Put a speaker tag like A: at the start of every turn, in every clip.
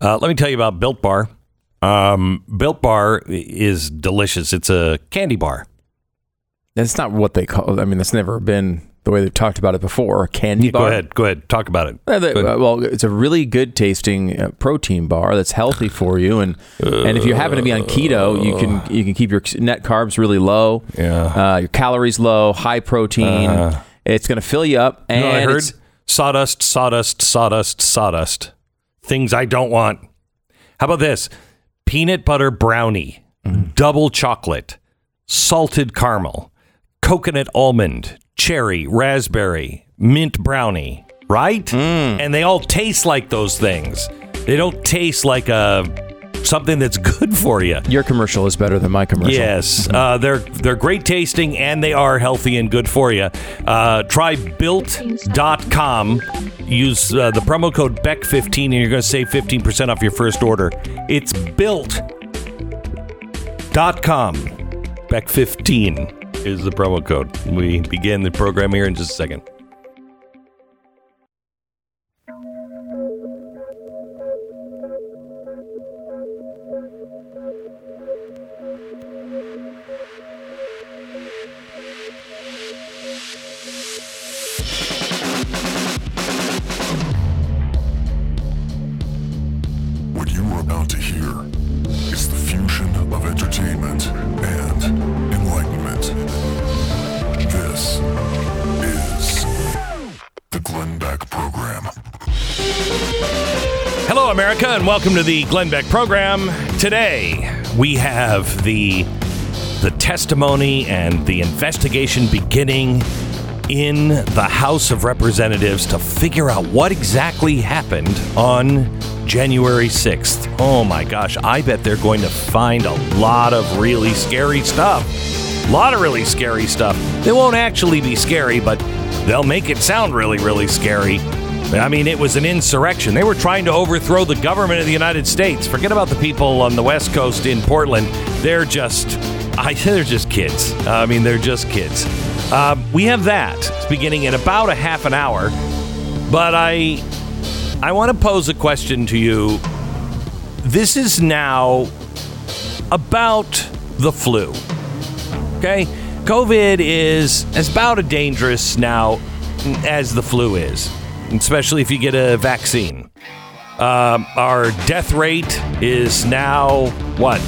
A: Uh, let me tell you about Built Bar. Um, Built Bar is delicious. It's a candy bar.
B: That's not what they call. I mean, that's never been the way they've talked about it before. Candy
A: Yeah,
B: bar.
A: Go ahead. Go ahead. Talk about it.
B: Uh, they- uh, well, it's a really good tasting uh, protein bar that's healthy for you, and and if you happen to be on keto, you can you can keep your net carbs really low,
A: Yeah.
B: uh, your calories low, high protein. it's going to fill you up, and
A: You know I heard sawdust, sawdust, sawdust, sawdust. Things I don't want. How about this? Peanut butter brownie, double chocolate, salted caramel, coconut almond, cherry, raspberry, mint brownie, right? Mm. And they all taste like those things. They don't taste like a something that's good for you.
B: your commercial is better than my commercial.
A: Yes, uh, they're they're great tasting and they are healthy and good for you. Uh, try built.com. Use uh, the promo code BECK15 and you're going to save 15% off your first order. It's built.com. BECK15 is the promo code. We begin the program here in just a second. Welcome to the Glenn Beck program. Today, we have the the testimony and the investigation beginning in the House of Representatives to figure out what exactly happened on January 6th. Oh my gosh, I bet they're going to find a lot of really scary stuff. A lot of really scary stuff. They won't actually be scary, but they'll make it sound really, really scary. I mean, it was an insurrection. They were trying to overthrow the government of the United States. Forget about the people on the West Coast in Portland. They're just, I they're just kids. I mean, they're just kids. Um, we have that. It's beginning in about a half an hour. But I, I want to pose a question to you. This is now about the flu. Okay? COVID is as about as dangerous now as the flu is, especially if you get a vaccine. Um, our death rate is now, what,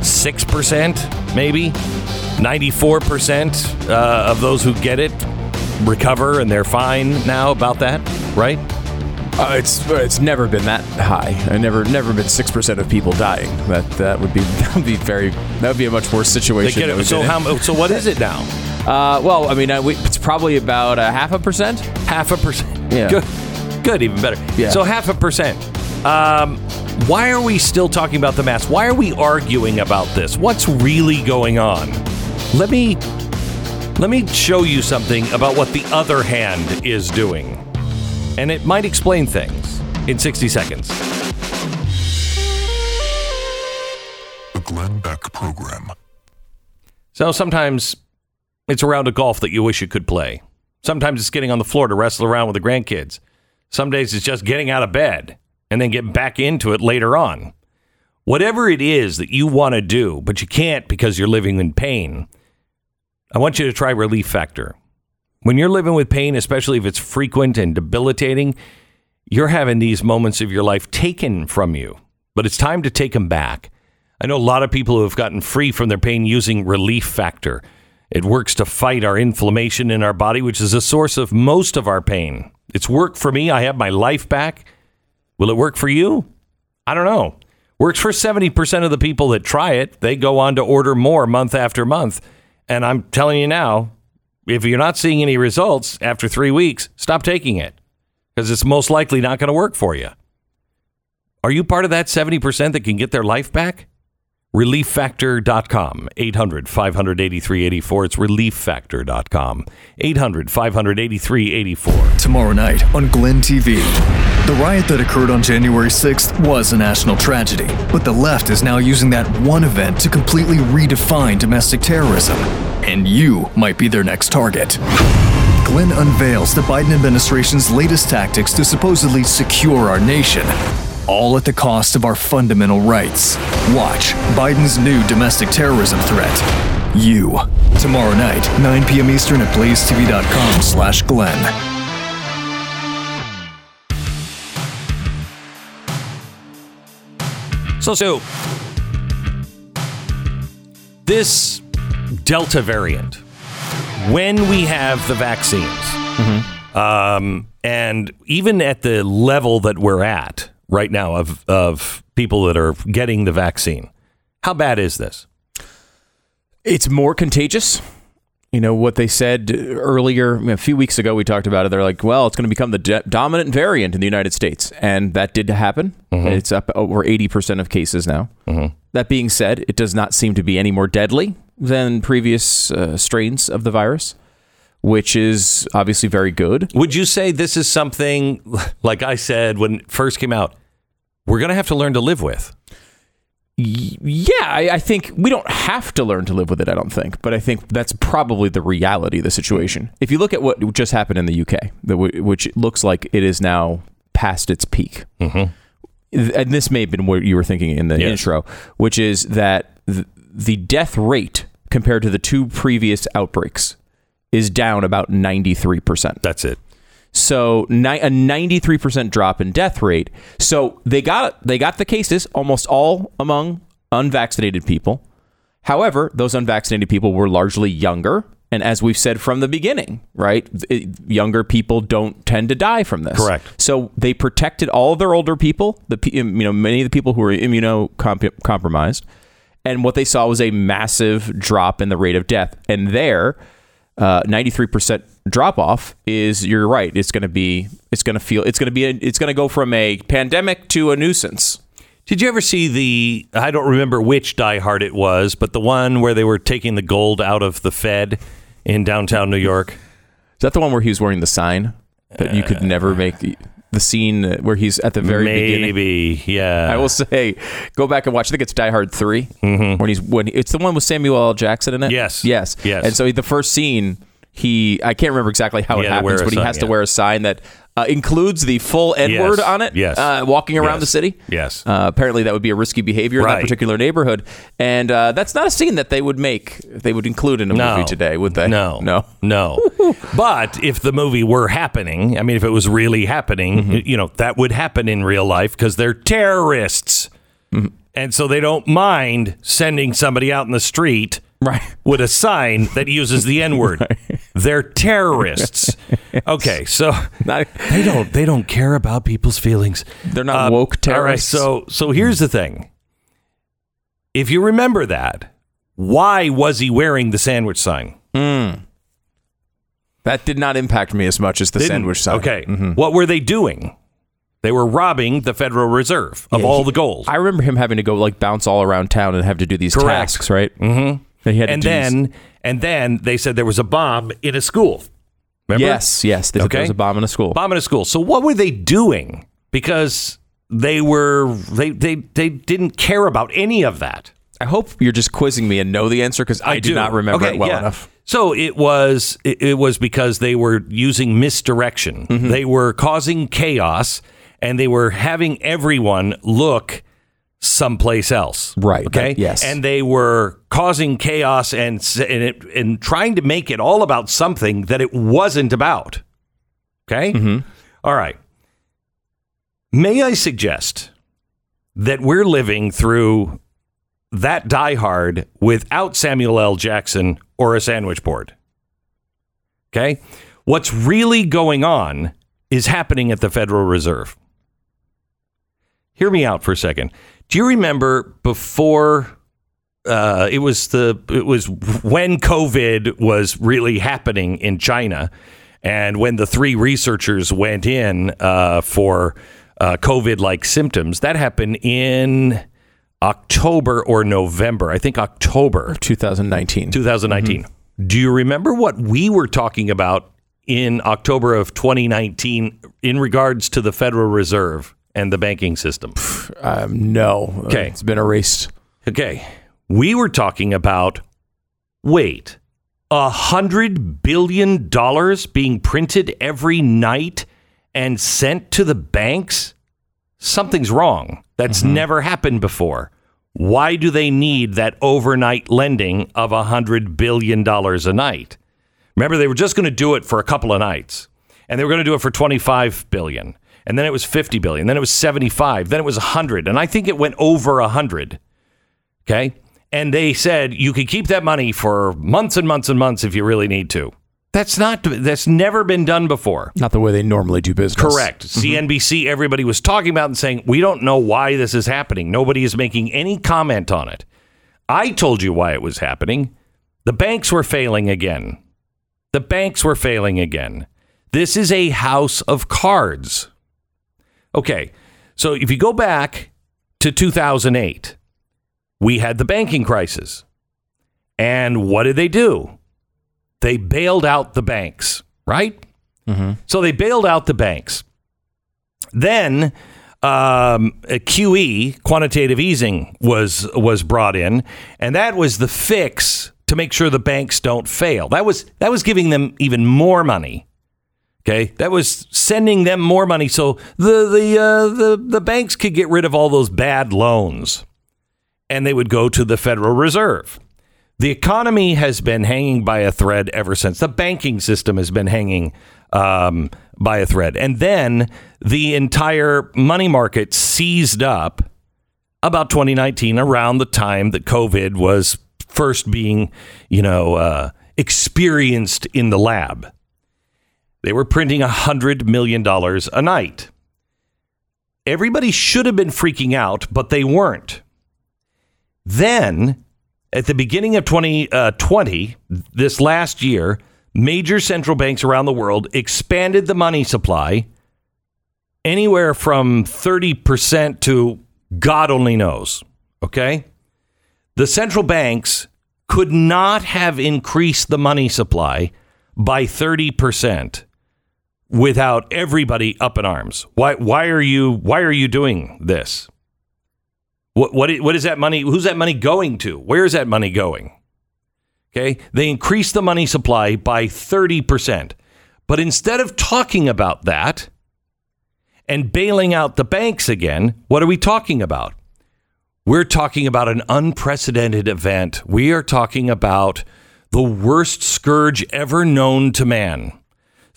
A: 6%, maybe? 94% uh, of those who get it recover and they're fine now about that, right?
B: Uh, it's it's never been that high. I never never been six percent of people dying. That that would be that would be very that would be a much worse situation.
A: it. So, how, so what is it now?
B: Uh, well, I mean, uh, we, it's probably about a half a percent.
A: Half a percent.
B: Yeah.
A: Good. Good. Even better.
B: Yeah.
A: So half a percent. Um, why are we still talking about the mask? Why are we arguing about this? What's really going on? Let me let me show you something about what the other hand is doing, and it might explain things in 60 seconds.
C: The Glenn Beck Program.
A: So sometimes it's around a round of golf that you wish you could play. Sometimes it's getting on the floor to wrestle around with the grandkids. Some days it's just getting out of bed and then getting back into it later on. Whatever it is that you want to do, but you can't because you're living in pain, I want you to try Relief Factor. When you're living with pain, especially if it's frequent and debilitating, you're having these moments of your life taken from you, but it's time to take them back. I know a lot of people who have gotten free from their pain using Relief Factor. It works to fight our inflammation in our body, which is a source of most of our pain. It's worked for me. I have my life back. Will it work for you? I don't know. Works for 70% of the people that try it. They go on to order more month after month. And I'm telling you now, if you're not seeing any results after three weeks, stop taking it because it's most likely not going to work for you. Are you part of that 70% that can get their life back? ReliefFactor.com, 800 583 84. It's ReliefFactor.com, 800 583 84.
D: Tomorrow night on Glenn TV. The riot that occurred on January 6th was a national tragedy, but the left is now using that one event to completely redefine domestic terrorism. And you might be their next target. Glenn unveils the Biden administration's latest tactics to supposedly secure our nation. All at the cost of our fundamental rights. Watch Biden's new domestic terrorism threat. You. Tomorrow night, 9 p.m. Eastern at blazetv.com slash Glenn.
A: So, so this Delta variant, when we have the vaccines, um, and even at the level that we're at right now of of people that are getting the vaccine, how bad is this?
B: It's more contagious. You know what they said earlier a few weeks ago. We talked about it. They're like, well, it's going to become the de- dominant variant in the United States, and that did happen. It's up over eighty percent of cases now. That being said, it does not seem to be any more deadly than previous uh, strains of the virus, which is obviously very good.
A: Would you say this is something like I said when it first came out? We're going to have to learn to live with.
B: Y- Yeah, I, I think we don't have to learn to live with it. I don't think, but I think that's probably the reality of the situation. If you look at what just happened in the UK, which looks like it is now past its peak, mm-hmm. and this may have been what you were thinking in the
A: Yes.
B: intro, which is that the death rate compared to the two previous outbreaks is down about ninety three percent.
A: That's it.
B: So ni- a 93% drop in death rate. So they got they got the cases almost all among unvaccinated people. However, those unvaccinated people were largely younger, and as we've said from the beginning, right, younger people don't tend to die from this.
A: Correct.
B: So they protected all of their older people, the you know many of the people who were immunocompromised, and what they saw was a massive drop in the rate of death. And there, uh, 93% drop off is you're right. It's going to be it's going to feel it's going to be a, it's going to go from a pandemic to a nuisance.
A: Did you ever see the? I don't remember which Die Hard it was, but the one where they were taking the gold out of the Fed in downtown New York.
B: Is that the one where he was wearing the sign that you could never make the, scene where he's at the very beginning?
A: Maybe, yeah.
B: I will say, go back and watch. I think it's Die Hard 3 when he's when it's the one with Samuel L. Jackson in it.
A: Mm-hmm. Yes.
B: yes,
A: Yes.
B: And so the first scene, he I can't remember exactly how
A: He
B: it
A: had to wear
B: happens, but he
A: sign,
B: has to wear a sign that uh, includes the full N
A: Yes.
B: word on it.
A: Yes.
B: uh, walking around
A: Yes.
B: the city.
A: Yes.
B: Uh, apparently, that would be a risky behavior in that particular neighborhood, and uh, that's not a scene that they would make. They would include in a
A: no.
B: movie today, would they?
A: No,
B: no.
A: no. but if the movie were happening, I mean, if it was really happening,
B: Mm-hmm.
A: you know, that would happen in real life because they're terrorists,
B: Mm-hmm.
A: and so they don't mind sending somebody out in the street
B: Right.
A: with a sign that uses the N word. They're terrorists. Okay, so
B: Not-
A: they don't they don't care about people's feelings.
B: They're not
A: Um,
B: woke
A: All right,
B: terrorists.
A: so so here's the thing. If you remember that, why was he wearing the sandwich sign?
B: that did not impact me as much as the
A: Didn't.
B: sandwich sign.
A: Okay.
B: Mhm.
A: What were they doing? They were robbing the Federal Reserve of all
B: he-
A: the gold.
B: I remember him having to go like bounce all around town and have to do these
A: Correct.
B: tasks, right? Mm-hmm. He had
A: and then and then they said there was a bomb in a school. Remember?
B: yes, yes, they said there was a bomb in a school.
A: Bomb in a school. So what were they doing? Because they were they they they didn't care about any of that.
B: I hope you're just quizzing me and know the answer because I, do not remember
A: Okay,
B: it well
A: yeah.
B: enough.
A: So it was it, it was because they were using misdirection.
B: Mm-hmm.
A: They were causing chaos and they were having everyone look someplace else.
B: Right,
A: Okay.
B: that- yes.
A: And they were causing chaos and and, it, and trying to make it all about something that it wasn't about. Okay.
B: Mm-hmm.
A: All right. May I suggest that we're living through that Die Hard without Samuel L. Jackson or a sandwich board? Okay. What's really going on is happening at the Federal Reserve. Hear me out for a second. Do you remember before uh, it was the it was when COVID was really happening in China, and when the three researchers went in uh, for uh, COVID-like symptoms, that happened in October or November. I think October
B: 2019.
A: 2019. Do you remember what we were talking about in October of 2019 in regards to the Federal Reserve and the banking system?
B: Um, no.
A: Okay.
B: It's been erased.
A: Okay. We were talking about wait, a hundred billion dollars being printed every night and sent to the banks Something's wrong. That's never happened before. Why do they need that overnight lending of a $100 billion a night? Remember, they were just going to do it for a couple of nights, and they were going to do it for 25 billion, and then it was 50 billion, then it was 75, then it was 100, and I think it went over 100. Okay, and they said you could keep that money for months and months and months if you really need to. That's not. That's never been done before.
B: Not the way they normally do business.
A: Correct. Mm-hmm. CNBC, everybody was talking about and saying, we don't know why this is happening. Nobody is making any comment on it. I told you why it was happening. The banks were failing again. The banks were failing again. This is a house of cards. Okay. So if you go back to 2008, we had the banking crisis. And what did they do? They bailed out the banks, right? So they bailed out the banks. Then um, a QE, quantitative easing, was was brought in, and that was the fix to make sure the banks don't fail. That was that was giving them even more money. Okay, that was sending them more money, so the the uh, the the banks could get rid of all those bad loans, and they would go to the Federal Reserve. The economy has been hanging by a thread ever since. The banking system has been hanging um, by a thread. And then the entire money market seized up about 2019, around the time that COVID was first being, you know, uh, experienced in the lab. They were printing $100 million a night. Everybody should have been freaking out, but they weren't. Then, at the beginning of 2020, uh, this last year, major central banks around the world expanded the money supply anywhere from 30% to God only knows. Okay? The central banks could not have increased the money supply by 30% without everybody up in arms. Why why are you why are you doing this? What what what is that money who's that money going to? Where is that money going? Okay? They increased the money supply by 30%. But instead of talking about that and bailing out the banks again, what are we talking about? We're talking about an unprecedented event. We are talking about the worst scourge ever known to man.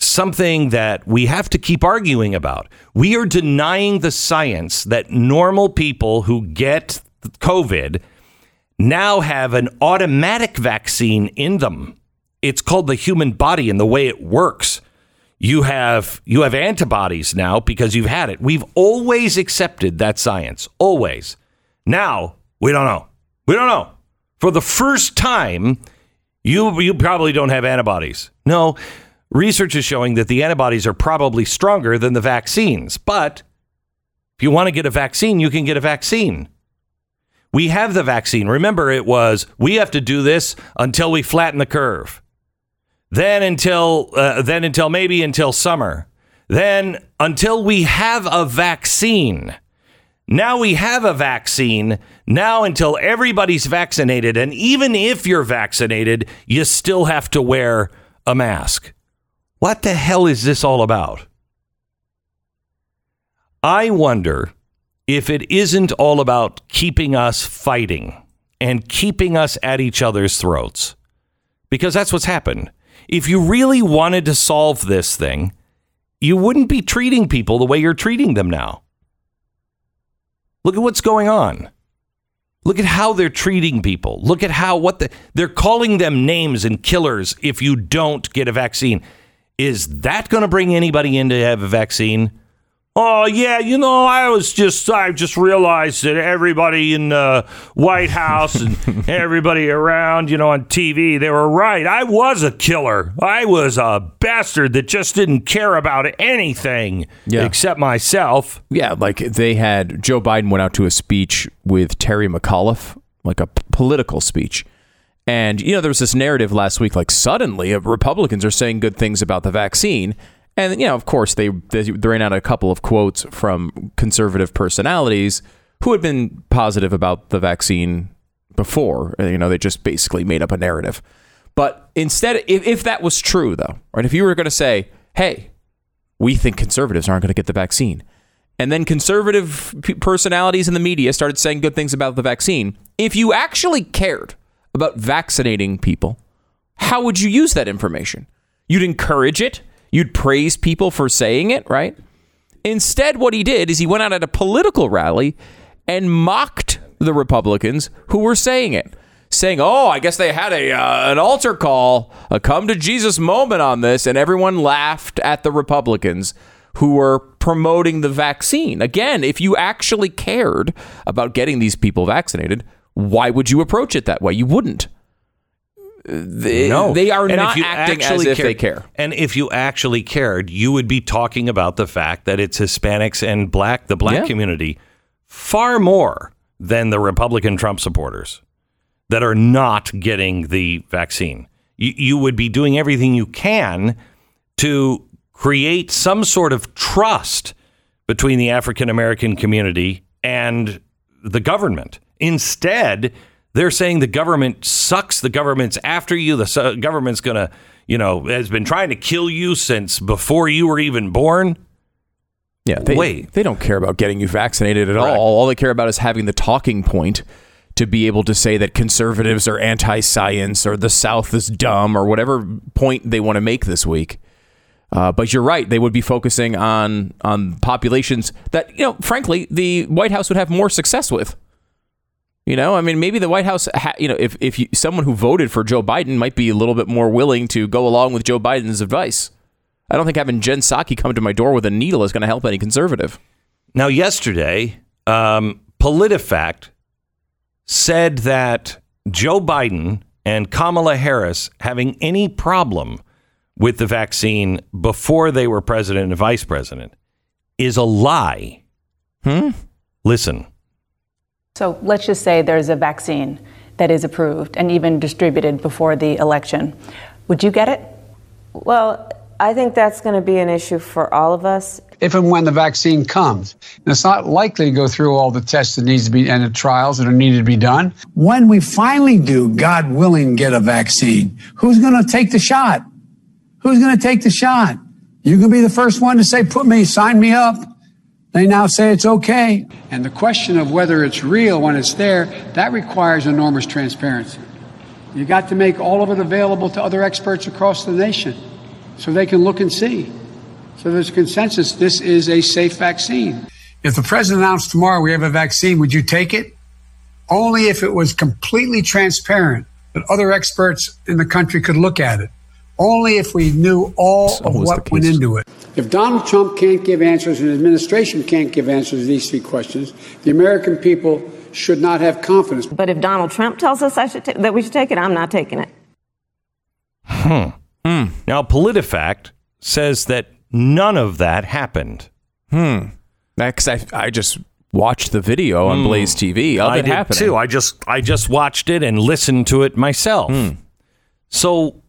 A: Something that we have to keep arguing about. We are denying the science that normal people who get COVID now have an automatic vaccine in them. It's called the human body and the way it works. You have you have antibodies now because you've had it. We've always accepted that science. Always. Now, we don't know. We don't know. For the first time, you you probably don't have antibodies. No, research is showing that the antibodies are probably stronger than the vaccines. But if you want to get a vaccine, you can get a vaccine. We have the vaccine. Remember, it was we have to do this until we flatten the curve. Then until uh, then until maybe until summer. Then until we have a vaccine. Now we have a vaccine. Now until everybody's vaccinated, and even if you're vaccinated, you still have to wear a mask. What the hell is this all about? I wonder if it isn't all about keeping us fighting and keeping us at each other's throats. Because that's what's happened. If you really wanted to solve this thing, you wouldn't be treating people the way you're treating them now. Look at what's going on. Look at how they're treating people. Look at how what the, they're calling them names and killers if you don't get a vaccine. Is that going to bring anybody in to have a vaccine? Oh yeah, you know, I was just I just realized that everybody in the White House and everybody around, you know, on TV, they were right. I was a killer. I was a bastard that just didn't care about anything
B: Yeah.
A: except myself.
B: Yeah, like they had Joe Biden went out to a speech with Terry McAuliffe, like a p- political speech. And you know, there was this narrative last week like suddenly uh, Republicans are saying good things about the vaccine. And you know, of course, they they ran out a couple of quotes from conservative personalities who had been positive about the vaccine before. Uh, You know, they just basically made up a narrative. But instead, if, if that was true, though, right? If you were going to say, "Hey, we think conservatives aren't going to get the vaccine," and then conservative personalities in the media started saying good things about the vaccine. If you actually cared about vaccinating people, how would you use that information? You'd encourage it, you'd praise people for saying it, right? Instead, what he did is he went out at a political rally and mocked the Republicans who were saying it, saying, "Oh, I guess they had a uh, an altar call, a come to Jesus moment on this," and everyone laughed at the Republicans who were promoting the vaccine. Again, if you actually cared about getting these people vaccinated, why would you approach it that way? You wouldn't. They,
A: No,
B: they are
A: And
B: not acting as
A: actually
B: if they care.
A: And if you actually cared, you would be talking about the fact that it's Hispanics and black, the black
B: Yeah.
A: community, far more than the Republican Trump supporters that are not getting the vaccine. You, you would be doing everything you can to create some sort of trust between the African American community and the government. Instead, they're saying the government sucks. The government's after you. The su- government's going to, you know, has been trying to kill you since before you were even born.
B: Yeah, they,
A: Wait.
B: they don't care about getting you vaccinated at
A: Correct.
B: all. All they care about is having the talking point to be able to say that conservatives are anti-science or the South is dumb or whatever point they want to make this week. Uh, but you're right; they would be focusing on on populations that you know, frankly, the White House would have more success with. You know, I mean, maybe the White House, ha- you know, if if you, someone who voted for Joe Biden might be a little bit more willing to go along with Joe Biden's advice. I don't think having Jen Psaki come to my door with a needle is going to help any conservative.
A: Now, yesterday, um, PolitiFact said that Joe Biden and Kamala Harris having any problem with the vaccine before they were president and vice president is a lie. Hmm? Listen.
E: So let's just say there's a vaccine that is approved and even distributed before the election. Would you get it?
F: Well, I think that's going to be an issue for all of us.
G: if and when the vaccine comes. And it's not likely to go through all the tests that needs to be and the trials that are needed to be done.
H: When we finally do, God willing, get a vaccine, who's going to take the shot? Who's going to take the shot? You can be the first one to say, put me, sign me up. They now say it's okay.
G: And the question of whether it's real when it's there, that requires enormous transparency. You got to make all of it available to other experts across the nation so they can look and see. So there's consensus this is a safe vaccine. If the president announced tomorrow we have a vaccine, would you take it? Only if it was completely transparent that other experts in the country could look at it. Only if we knew all of what went into it. If Donald Trump can't give answers and the administration can't give answers to these three questions, the American people should not have confidence.
F: But if Donald Trump tells us I should ta- that we should take it, I'm not taking it. Hmm.
A: Now, PolitiFact says that none of that happened. Hmm.
B: Next, I, I just watched the video on Blaze TV of.
A: I
B: it
A: did
B: happening.
A: too. I just I just watched it and listened to it myself. So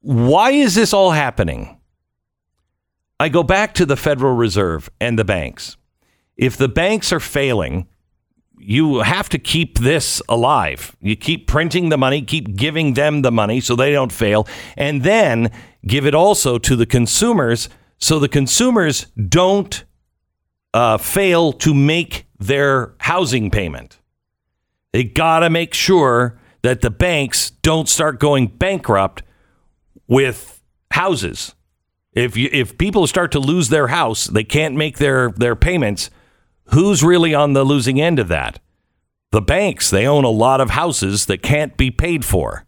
A: why is this all happening? I go back to the Federal Reserve and the banks. If the banks are failing, you have to keep this alive. You keep printing the money, keep giving them the money so they don't fail, and then give it also to the consumers so the consumers don't uh, fail to make their housing payment. They got to make sure that the banks don't start going bankrupt with houses. If you, if people start to lose their house, they can't make their their payments. Who's really on the losing end of that? The banks. They own a lot of houses that can't be paid for.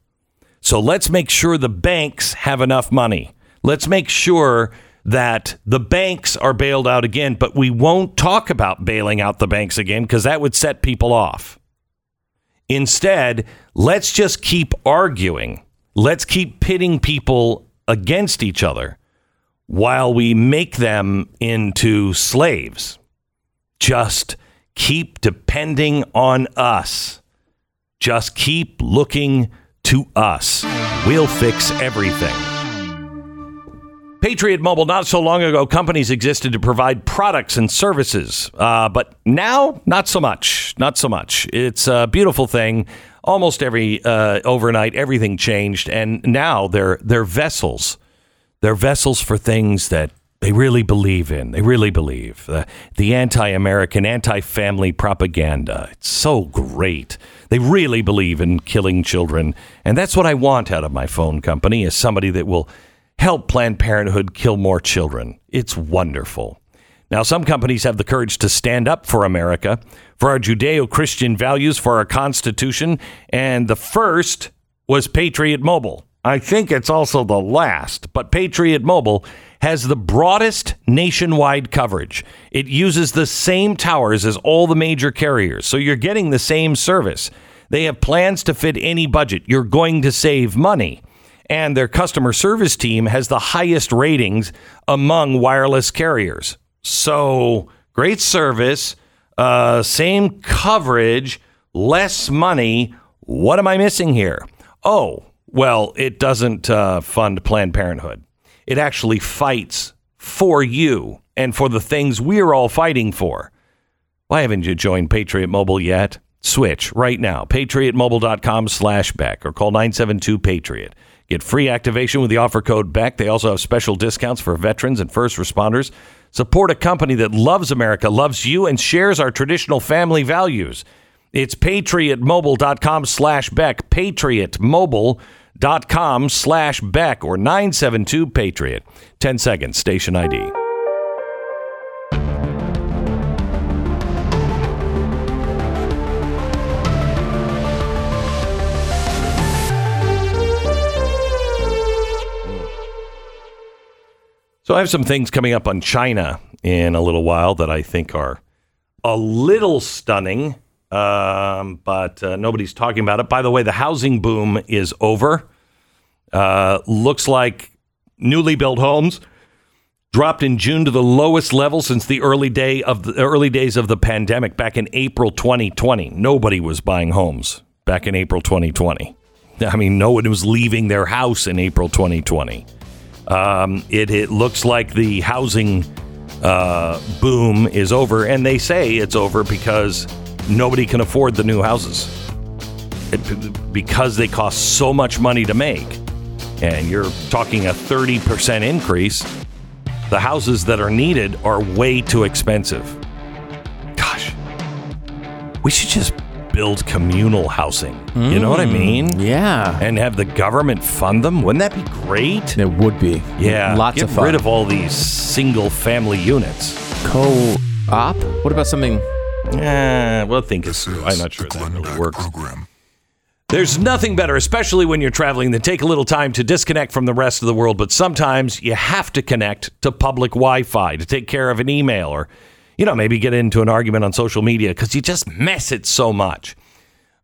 A: So let's make sure the banks have enough money. Let's make sure that the banks are bailed out again, but we won't talk about bailing out the banks again because that would set people off. Instead, let's just keep arguing. Let's keep pitting people against each other while we make them into slaves. Just keep depending on us. Just keep looking to us. We'll fix everything. Patriot Mobile, not so long ago, companies existed to provide products and services. Uh, but now, not so much. Not so much. It's a beautiful thing. Almost every uh, overnight, everything changed. And now they're, they're vessels. They're vessels for things that they really believe in. They really believe the, the anti-American, anti-family propaganda. It's so great. They really believe in killing children, and that's what I want out of my phone company is somebody that will help Planned Parenthood kill more children. It's wonderful. Now, some companies have the courage to stand up for America, for our Judeo Christian values, for our Constitution, and the first was Patriot Mobile. I think it's also the last, but Patriot Mobile has the broadest nationwide coverage. It uses the same towers as all the major carriers, so you're getting the same service. They have plans to fit any budget. You're going to save money. And their customer service team has the highest ratings among wireless carriers. So great service, uh, same coverage, less money. What am I missing here? Oh, well, it doesn't uh, fund Planned Parenthood. It actually fights for you and for the things we're all fighting for. Why haven't you joined Patriot Mobile yet? Switch right now. PatriotMobile.com slash Beck or call 972 Patriot. Get free activation with the offer code Beck. They also have special discounts for veterans and first responders. Support a company that loves America, loves you, and shares our traditional family values. It's patriotmobile.com slash Beck, patriotmobile.com slash Beck, or 972 Patriot. 10 seconds, station ID. So I have some things coming up on China in a little while that I think are a little stunning, um, but uh, nobody's talking about it. By the way, the housing boom is over. Uh, looks like newly built homes dropped in June to the lowest level since the early day of the early days of the pandemic back in April 2020. Nobody was buying homes back in April 2020. I mean, no one was leaving their house in April 2020. Um, it, it looks like the housing uh, boom is over, and they say it's over because nobody can afford the new houses it, because they cost so much money to make. And you're talking a 30% increase. The houses that are needed are way too expensive. Gosh, we should just build communal housing. You know what I mm, mean?
B: Yeah.
A: And have the government fund them? Wouldn't that be great?
B: It would be.
A: Yeah,
B: Lots
A: get
B: of fun.
A: rid of all these single family units.
B: Co-op? What about something?
A: Yeah, well, think it's. I'm not sure that
C: Glenn
A: really works.
C: program.
A: There's nothing better, especially when you're traveling, than take a little time to disconnect from the rest of the world. But sometimes you have to connect to public Wi-Fi to take care of an email or, you know, maybe get into an argument on social media because you just mess it so much.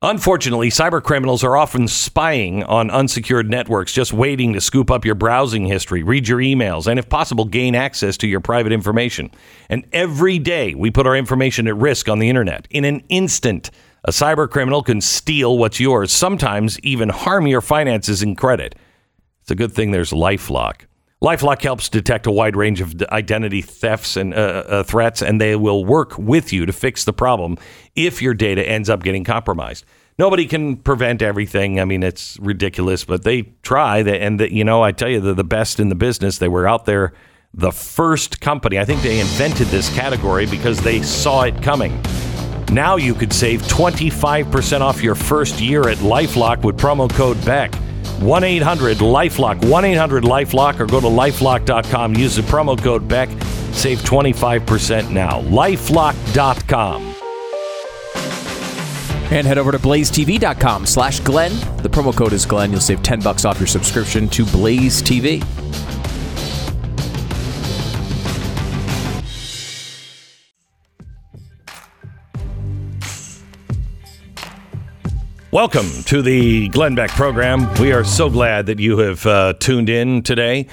A: Unfortunately, cyber criminals are often spying on unsecured networks, just waiting to scoop up your browsing history, read your emails, and if possible, gain access to your private information. And every day we put our information at risk on the internet. In an instant, a cyber criminal can steal what's yours, sometimes even harm your finances and credit. It's a good thing there's Lifelock. Lifelock helps detect a wide range of identity thefts and uh, uh, threats, and they will work with you to fix the problem if your data ends up getting compromised. Nobody can prevent everything. I mean, it's ridiculous, but they try. And the, you know, I tell you, they're the best in the business. They were out there, the first company. I think they invented this category because they saw it coming. Now you could save 25% off your first year at Lifelock with promo code BECK. 1 800 Lifelock, 1 800 Lifelock, or go to lifelock.com. Use the promo code BECK. Save 25% now. Lifelock.com.
B: And head over to blazetv.com slash Glenn. The promo code is Glenn. You'll save 10 bucks off your subscription to Blaze TV.
A: Welcome to the Glenn Beck program. We are so glad that you have uh, tuned in today.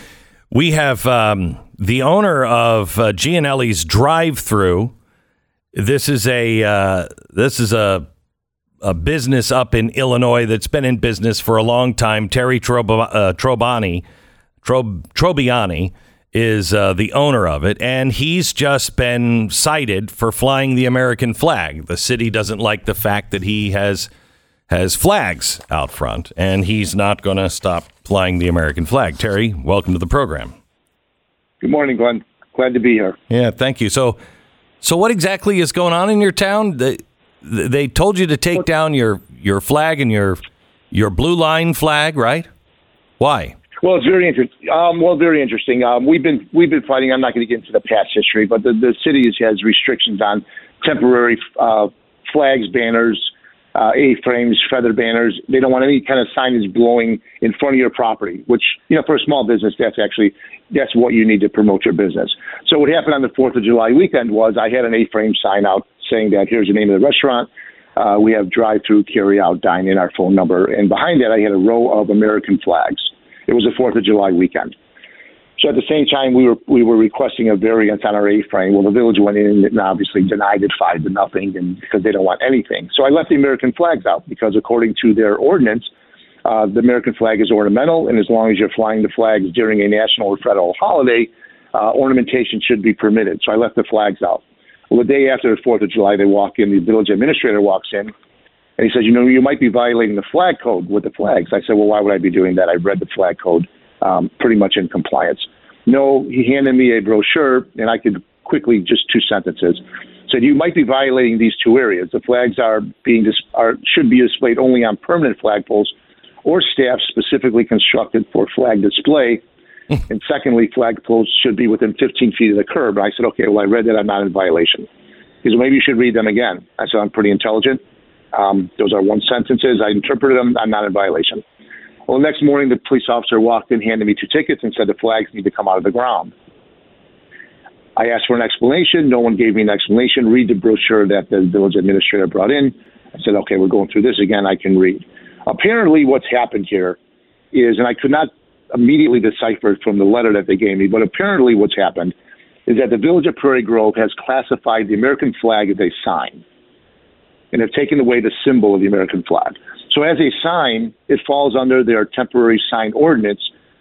A: We have um, the owner of uh, Gianelli's Drive Through. This is a uh, this is a a business up in Illinois that's been in business for a long time. Terry Trob- uh, Trobani, Trob- Trobiani is uh, the owner of it, and he's just been cited for flying the American flag. The city doesn't like the fact that he has has flags out front, and he's not going to stop flying the American flag. Terry, welcome to the program.
I: Good morning, Glenn. Glad to be here.
A: Yeah, thank you. So, so what exactly is going on in your town? They, they told you to take down your your flag and your your blue line flag, right? Why?
I: Well, it's very interesting. Um, well, very interesting. Um, we've been we've been fighting. I'm not going to get into the past history, but the the city has restrictions on temporary uh, flags, banners, uh, A-frames, feather banners. They don't want any kind of signage blowing in front of your property. Which you know, for a small business, that's actually that's what you need to promote your business. So what happened on the Fourth of July weekend was I had an A-frame sign out saying that here's the name of the restaurant. Uh, we have drive-through, carry-out, dine-in, our phone number, and behind that I had a row of American flags. It was the Fourth of July weekend. So at the same time, we were we were requesting a variance on our A-frame. Well, the village went in and obviously denied it five to nothing, and because they don't want anything. So I left the American flags out because according to their ordinance, uh, the American flag is ornamental, and as long as you're flying the flags during a national or federal holiday, uh, ornamentation should be permitted. So I left the flags out. Well, the day after the Fourth of July, they walk in. The village administrator walks in, and he says, "You know, you might be violating the flag code with the flags." I said, "Well, why would I be doing that? I read the flag code, um, pretty much in compliance." No, he handed me a brochure, and I could quickly just two sentences said you might be violating these two areas. The flags are being dis- are should be displayed only on permanent flagpoles or staff specifically constructed for flag display. and secondly, flagpoles should be within 15 feet of the curb. And I said, okay, well, I read that I'm not in violation. He said, maybe you should read them again. I said, I'm pretty intelligent. Um, those are one sentences. I interpreted them. I'm not in violation. Well, next morning, the police officer walked in, handed me two tickets, and said the flags need to come out of the ground. I asked for an explanation. No one gave me an explanation. Read the brochure that the village administrator brought in. I said, okay, we're going through this again. I can read. Apparently, what's happened here is, and I could not immediately decipher it from the letter that they gave me, but apparently, what's happened is that the village of Prairie Grove has classified the American flag as a sign and have taken away the symbol of the American flag. So, as a sign, it falls under their temporary sign ordinance,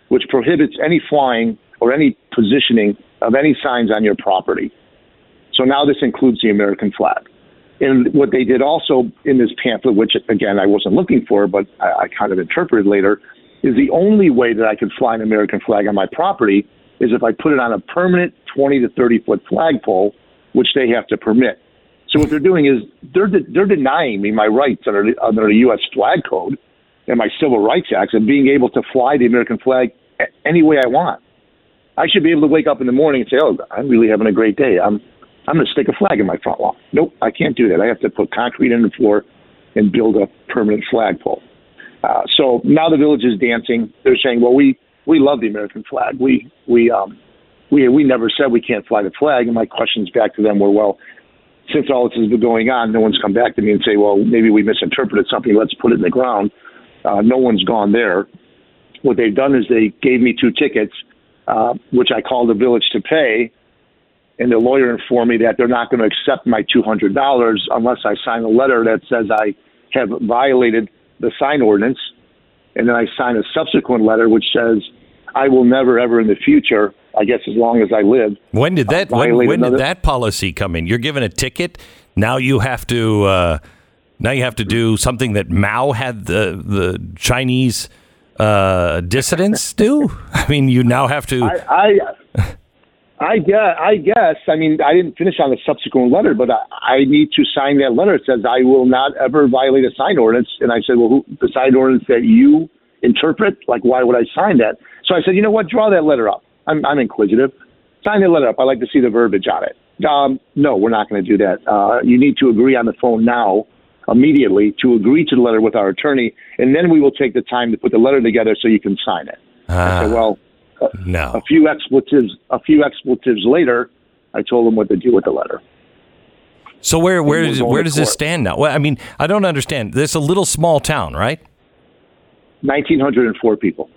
I: which prohibits any flying or any positioning of any signs on your property. So now this includes the American flag. And what they did also in this pamphlet, which again I wasn't looking for, but I, I kind of interpreted later, is the only way that I could fly an American flag on my property is if I put it on a permanent 20 to 30 foot flagpole, which they have to permit. So what they're doing is they're de- they're denying me my rights under the, under the U.S. Flag Code and my Civil Rights Act of being able to fly the American flag any way I want. I should be able to wake up in the morning and say, "Oh, I'm really having a great day. I'm I'm going to stick a flag in my front lawn." Nope, I can't do that. I have to put concrete in the floor and build a permanent flagpole. Uh, so now the village is dancing. They're saying, "Well, we we love the American flag. We we um we we never said we can't fly the flag." And my questions back to them were, "Well, since all this has been going on, no one's come back to me and say, "Well, maybe we misinterpreted something. Let's put it in the ground." Uh, no one's gone there. What they've done is they gave me two tickets uh, which I called the village to pay. And the lawyer informed me that they're not going to accept my $200 unless I sign a letter that says I have violated the sign ordinance. And then I sign a subsequent letter which says I will never, ever in the future, I guess as long as I live.
A: When did that, uh, when, when did that policy come in? You're given a ticket. Now you have to, uh, now you have to do something that Mao had the, the Chinese uh, dissidents do? I mean, you now have to.
I: I, I, I guess. I guess. I mean, I didn't finish on the subsequent letter, but I, I need to sign that letter. It says I will not ever violate a sign ordinance. And I said, well, who, the sign ordinance that you interpret, like, why would I sign that? So I said, you know what? Draw that letter up. I'm, I'm inquisitive. Sign the letter up. I like to see the verbiage on it. Um, no, we're not going to do that. Uh, you need to agree on the phone now immediately to agree to the letter with our attorney, and then we will take the time to put the letter together so you can sign it.
A: Ah,
I: I said, well, uh,
A: no.
I: a few expletives, a few expletives later, I told them what to do with the letter.
A: So where where does where does this stand now? Well, I mean, I don't understand. This is a little small town, right?
I: 1,904 people.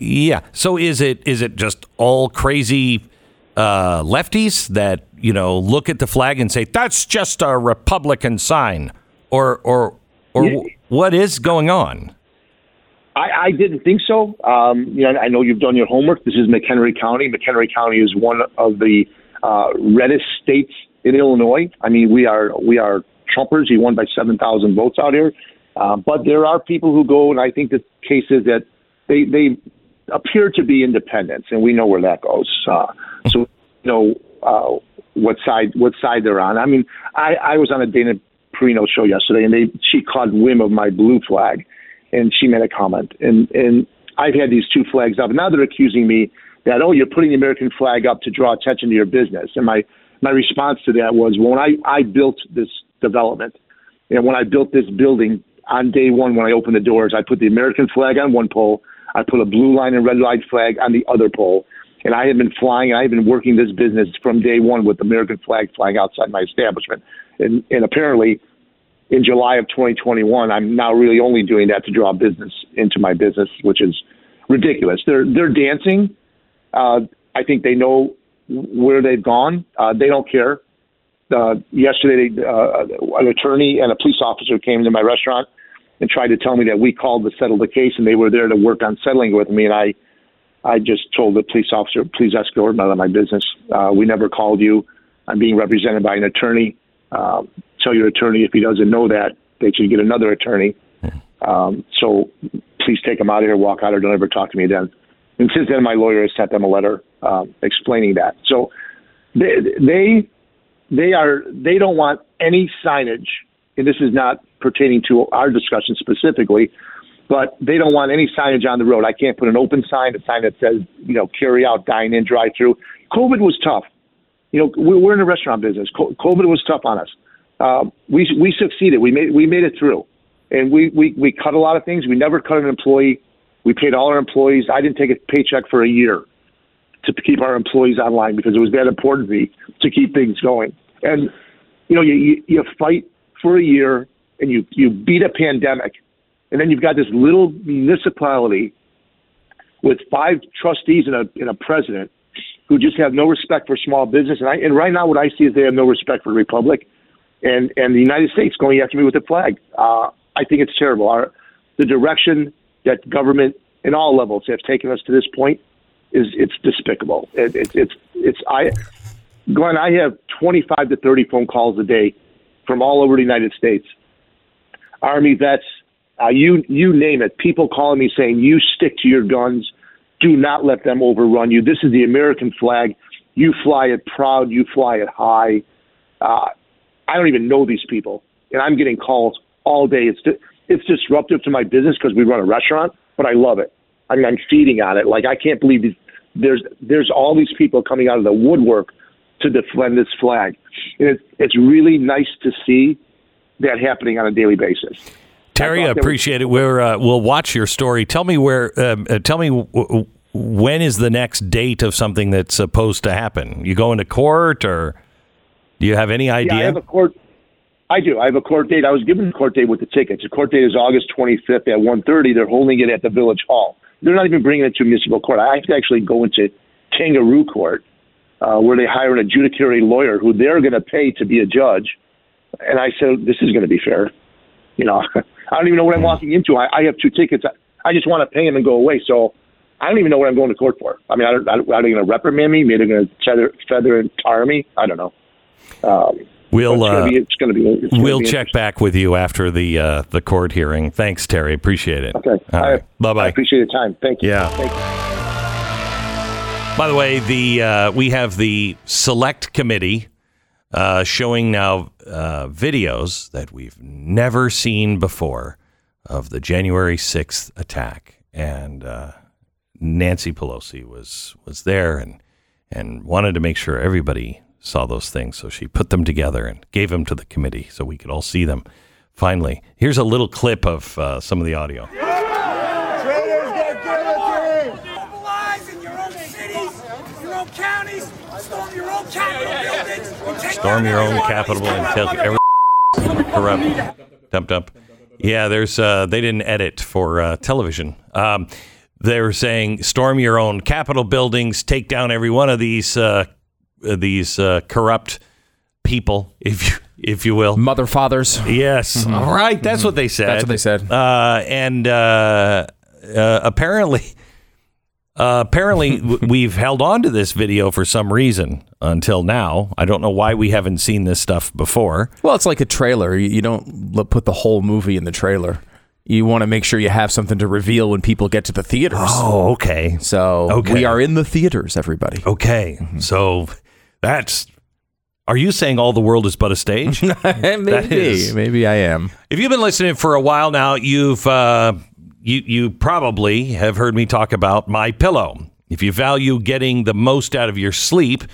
A: Yeah. So is it is it just all crazy uh, lefties that you know look at the flag and say that's just a Republican sign, or or or
I: Yeah.
A: what is going on?
I: I, I didn't think so. Um, you know, I know you've done your homework. This is McHenry County. McHenry County is one of the uh, reddest states in Illinois. I mean, we are we are Trumpers. He won by seven thousand votes out here. Uh, but there are people who go, and I think the case is that they they appear to be independents, and we know where that goes. Uh, so you know uh, what side what side they're on. I mean, I, I was on a Dana Perino show yesterday, and they she caught whim of my blue flag, and she made a comment, and and I've had these two flags up, and now they're accusing me that oh you're putting the American flag up to draw attention to your business, and my my response to that was well, when I I built this development, and when I built this building on day one when I opened the doors, I put the American flag on one pole, I put a blue line and red light flag on the other pole. And I have been flying, I have been working this business from day one with the American flag flying outside my establishment. And, and apparently, in July of 2021, I'm now really only doing that to draw business into my business, which is ridiculous. They're they're dancing. Uh, I think they know where they've gone. Uh, they don't care. Uh, yesterday, uh, an attorney and a police officer came to my restaurant and tried to tell me that we called to settle the case and they were there to work on settling with me. And I, I just told the police officer, please escort me out of my business. Uh, we never called you. I'm being represented by an attorney. Uh, tell your attorney if he doesn't know that, they should get another attorney. Um, so please take them out of here, walk out, or don't ever talk to me again. And since then, my lawyer has sent them a letter um, explaining that. So they, they they are they don't want any signage, and this is not pertaining to our discussion specifically, but they don't want any signage on the road. I can't put an open sign, a sign that says, you know, carry out, dine in, drive through. COVID was tough. You know, we're in the restaurant business. COVID was tough on us. Um, we we succeeded. We made we made it through, and we we we cut a lot of things. We never cut an employee. We paid all our employees. I didn't take a paycheck for a year to keep our employees online because it was that important to me to keep things going. And you know, you you, you fight for a year and you you beat a pandemic, and then you've got this little municipality with five trustees and a and a president who just have no respect for small business. And I and right now what I see is they have no respect for the republic and and the United States going after me with the flag. Uh, I think it's terrible. Our the direction that government in all levels have taken us to this point is it's despicable. It, it, it's it's I Glenn, I have 25 to 30 phone calls a day from all over the United States. Army vets, uh, you you name it. People calling me saying, "You stick to your guns. Do not let them overrun you. This is the American flag. You fly it proud. You fly it high." Uh, I don't even know these people, and I'm getting calls all day. It's it's disruptive to my business because we run a restaurant, but I love it. I mean, I'm feeding on it. Like I can't believe these, there's there's all these people coming out of the woodwork to defend this flag. And it's, it's really nice to see that happening on a daily basis.
A: Terry, I appreciate was- it. We're uh, we'll watch your story. Tell me where. Um, uh, tell me w- when is the next date of something that's supposed to happen? You go into court, or do you have any idea?
I: Yeah, I have a court. I do. I have a court date. I was given a court date with the tickets. The court date is August 25th at 1:30. They're holding it at the Village Hall. They're not even bringing it to municipal court. I have to actually go into kangaroo court uh, where they hire an adjudicatory lawyer who they're going to pay to be a judge. And I said, this is going to be fair. You know, I don't even know what I'm walking into. I, I have two tickets. I, I just want to pay them and go away. So I don't even know what I'm going to court for. I mean, I don't, I, are they going to reprimand me? Maybe they're going to feather, feather and tar me? I don't know. Um,
A: We'll
I: uh, it's going to be.
A: we'll check back with you after the uh, the court hearing. Thanks, Terry. Appreciate it.
I: Okay.
A: Right. Bye bye.
I: Appreciate your time. Thank you.
A: Yeah.
I: Thank you.
A: By the way, the uh, we have the select committee uh, showing now uh, videos that we've never seen before of the January sixth attack, and uh, Nancy Pelosi was was there and and wanted to make sure everybody saw those things, so she put them together and gave them to the committee so we could all see them. Finally, here's a little clip of uh, some of the audio. Storm your own Capitol and tell every corrupt. Dump, dump. Yeah, there's. Uh, they didn't edit for uh, television. Um, they were saying storm your own Capitol buildings, take down every one of these uh, these uh, corrupt people, if you if you will,
B: mother fathers.
A: Yes, mm-hmm. All right, that's mm-hmm. what they said.
B: That's what they said.
A: Uh, and uh, apparently, uh, apparently, we've held on to this video for some reason until now. I don't know why we haven't seen this stuff before.
B: Well, it's like a trailer. You don't put the whole movie in the trailer. You want to make sure you have something to reveal when people get to the theaters.
A: Oh, okay.
B: So
A: okay.
B: we are in the theaters, everybody.
A: Okay. Mm-hmm. So That's. Are you saying all the world is but a stage?
B: maybe,
A: is-
B: maybe I am.
A: If you've been listening for a while now, you've uh, you you probably have heard me talk about my pillow. If you value getting the most out of your sleep,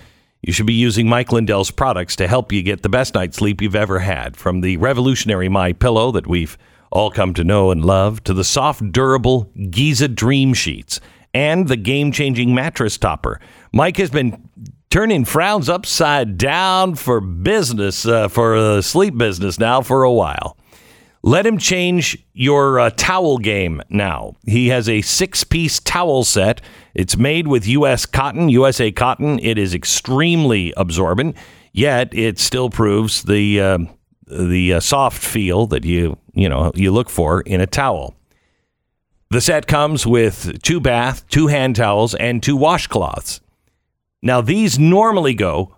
A: you should be using Mike Lindell's products to help you get the best night's sleep you've ever had. From the revolutionary My Pillow that we've all come to know and love, to the soft, durable Giza Dream Sheets and the game-changing mattress topper. Mike has been turning frowns upside down for business, uh, for the sleep business now for a while. Let him change your uh, towel game now. He has a six piece towel set. It's made with U.S. cotton, USA cotton. It is extremely absorbent, yet it still proves the uh, the uh, soft feel that you you know you look for in a towel. The set comes with two bath, two hand towels, and two washcloths. Now these normally go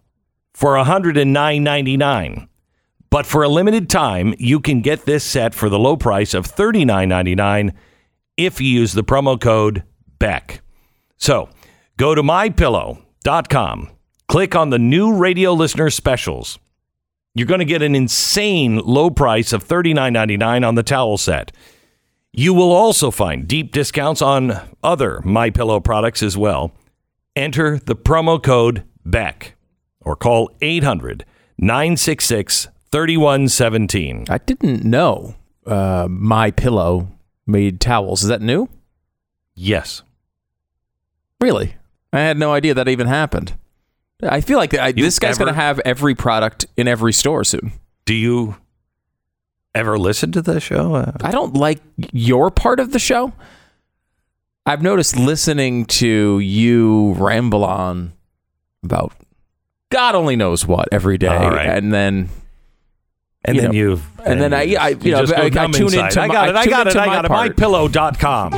A: for $109.99. But for a limited time, you can get this set for the low price of $39.99 if you use the promo code BECK. So go to mypillow.com, click on the new radio listener specials. You're going to get an insane low price of $39.99 on the towel set. You will also find deep discounts on other My Pillow products as well. Enter the promo code BECK or call 800 966 3117.
B: I didn't know uh, my pillow made towels. Is that new?
A: Yes.
B: Really? I had no idea that even happened. I feel like I, this guy's going to have every product in every store soon.
A: Do you ever listen to the show? Uh,
B: I don't like your part of the show. I've noticed listening to you ramble on about God only knows what every day,
A: right.
B: and then
A: and
B: you
A: then
B: know,
A: you
B: and then I, I you, know,
A: just go
B: I, I tune
A: inside.
B: into
A: I got it. I
B: tune
A: got it. I
B: my
A: got it. MyPillow.com.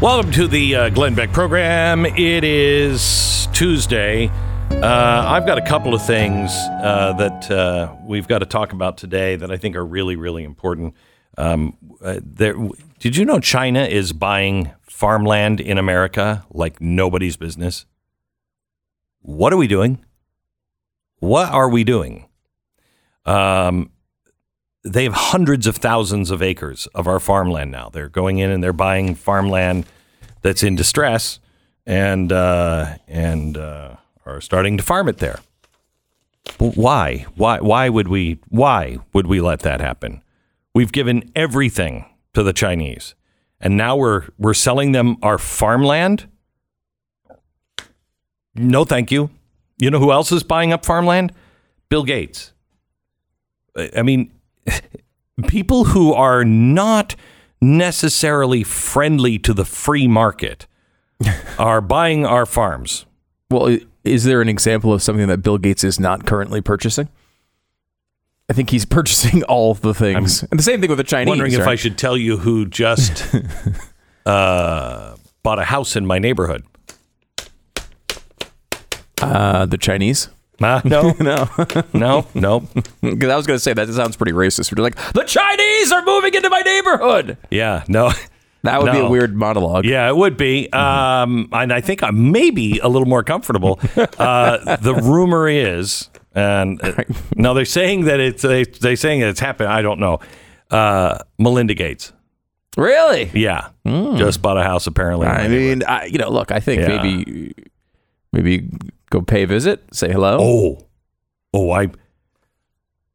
A: Welcome to the uh, Glenn Beck program. It is Tuesday. Uh, I've got a couple of things uh, that uh, we've got to talk about today that I think are really, really important. Um, uh, there, did you know China is buying farmland in America like nobody's business? What are we doing? What are we doing? Um, they have hundreds of thousands of acres of our farmland now. They're going in and they're buying farmland that's in distress and uh, and uh, are starting to farm it there. Well, Why? Why? Why would we? Why would we let that happen? We've given everything to the Chinese, and now we're we're selling them our farmland. No, thank you. You know who else is buying up farmland? Bill Gates. I mean, people who are not necessarily friendly to the free market are buying our farms.
B: Well, is there an example of something that Bill Gates is not currently purchasing? I think he's purchasing all the things. and the same thing with the Chinese.
A: Wondering if I should tell you who just uh, bought a house in my neighborhood.
B: Uh, the Chinese.
A: Uh, no,
B: No,
A: no, no.
B: because I was going to say that sounds pretty racist. We're like the Chinese are moving into my neighborhood.
A: Yeah, no.
B: That would be a weird monologue.
A: Yeah, it would be. Um, and I think I'm maybe a little more comfortable. Uh, the rumor is, and uh, no, they're saying that it's they, they're saying that it's happened. I don't know. Uh, Melinda Gates.
B: Really?
A: Yeah, just bought a house apparently.
B: I mean, I, you know, look, I think
A: Yeah.
B: maybe maybe go pay a visit, say hello.
A: oh, oh, I,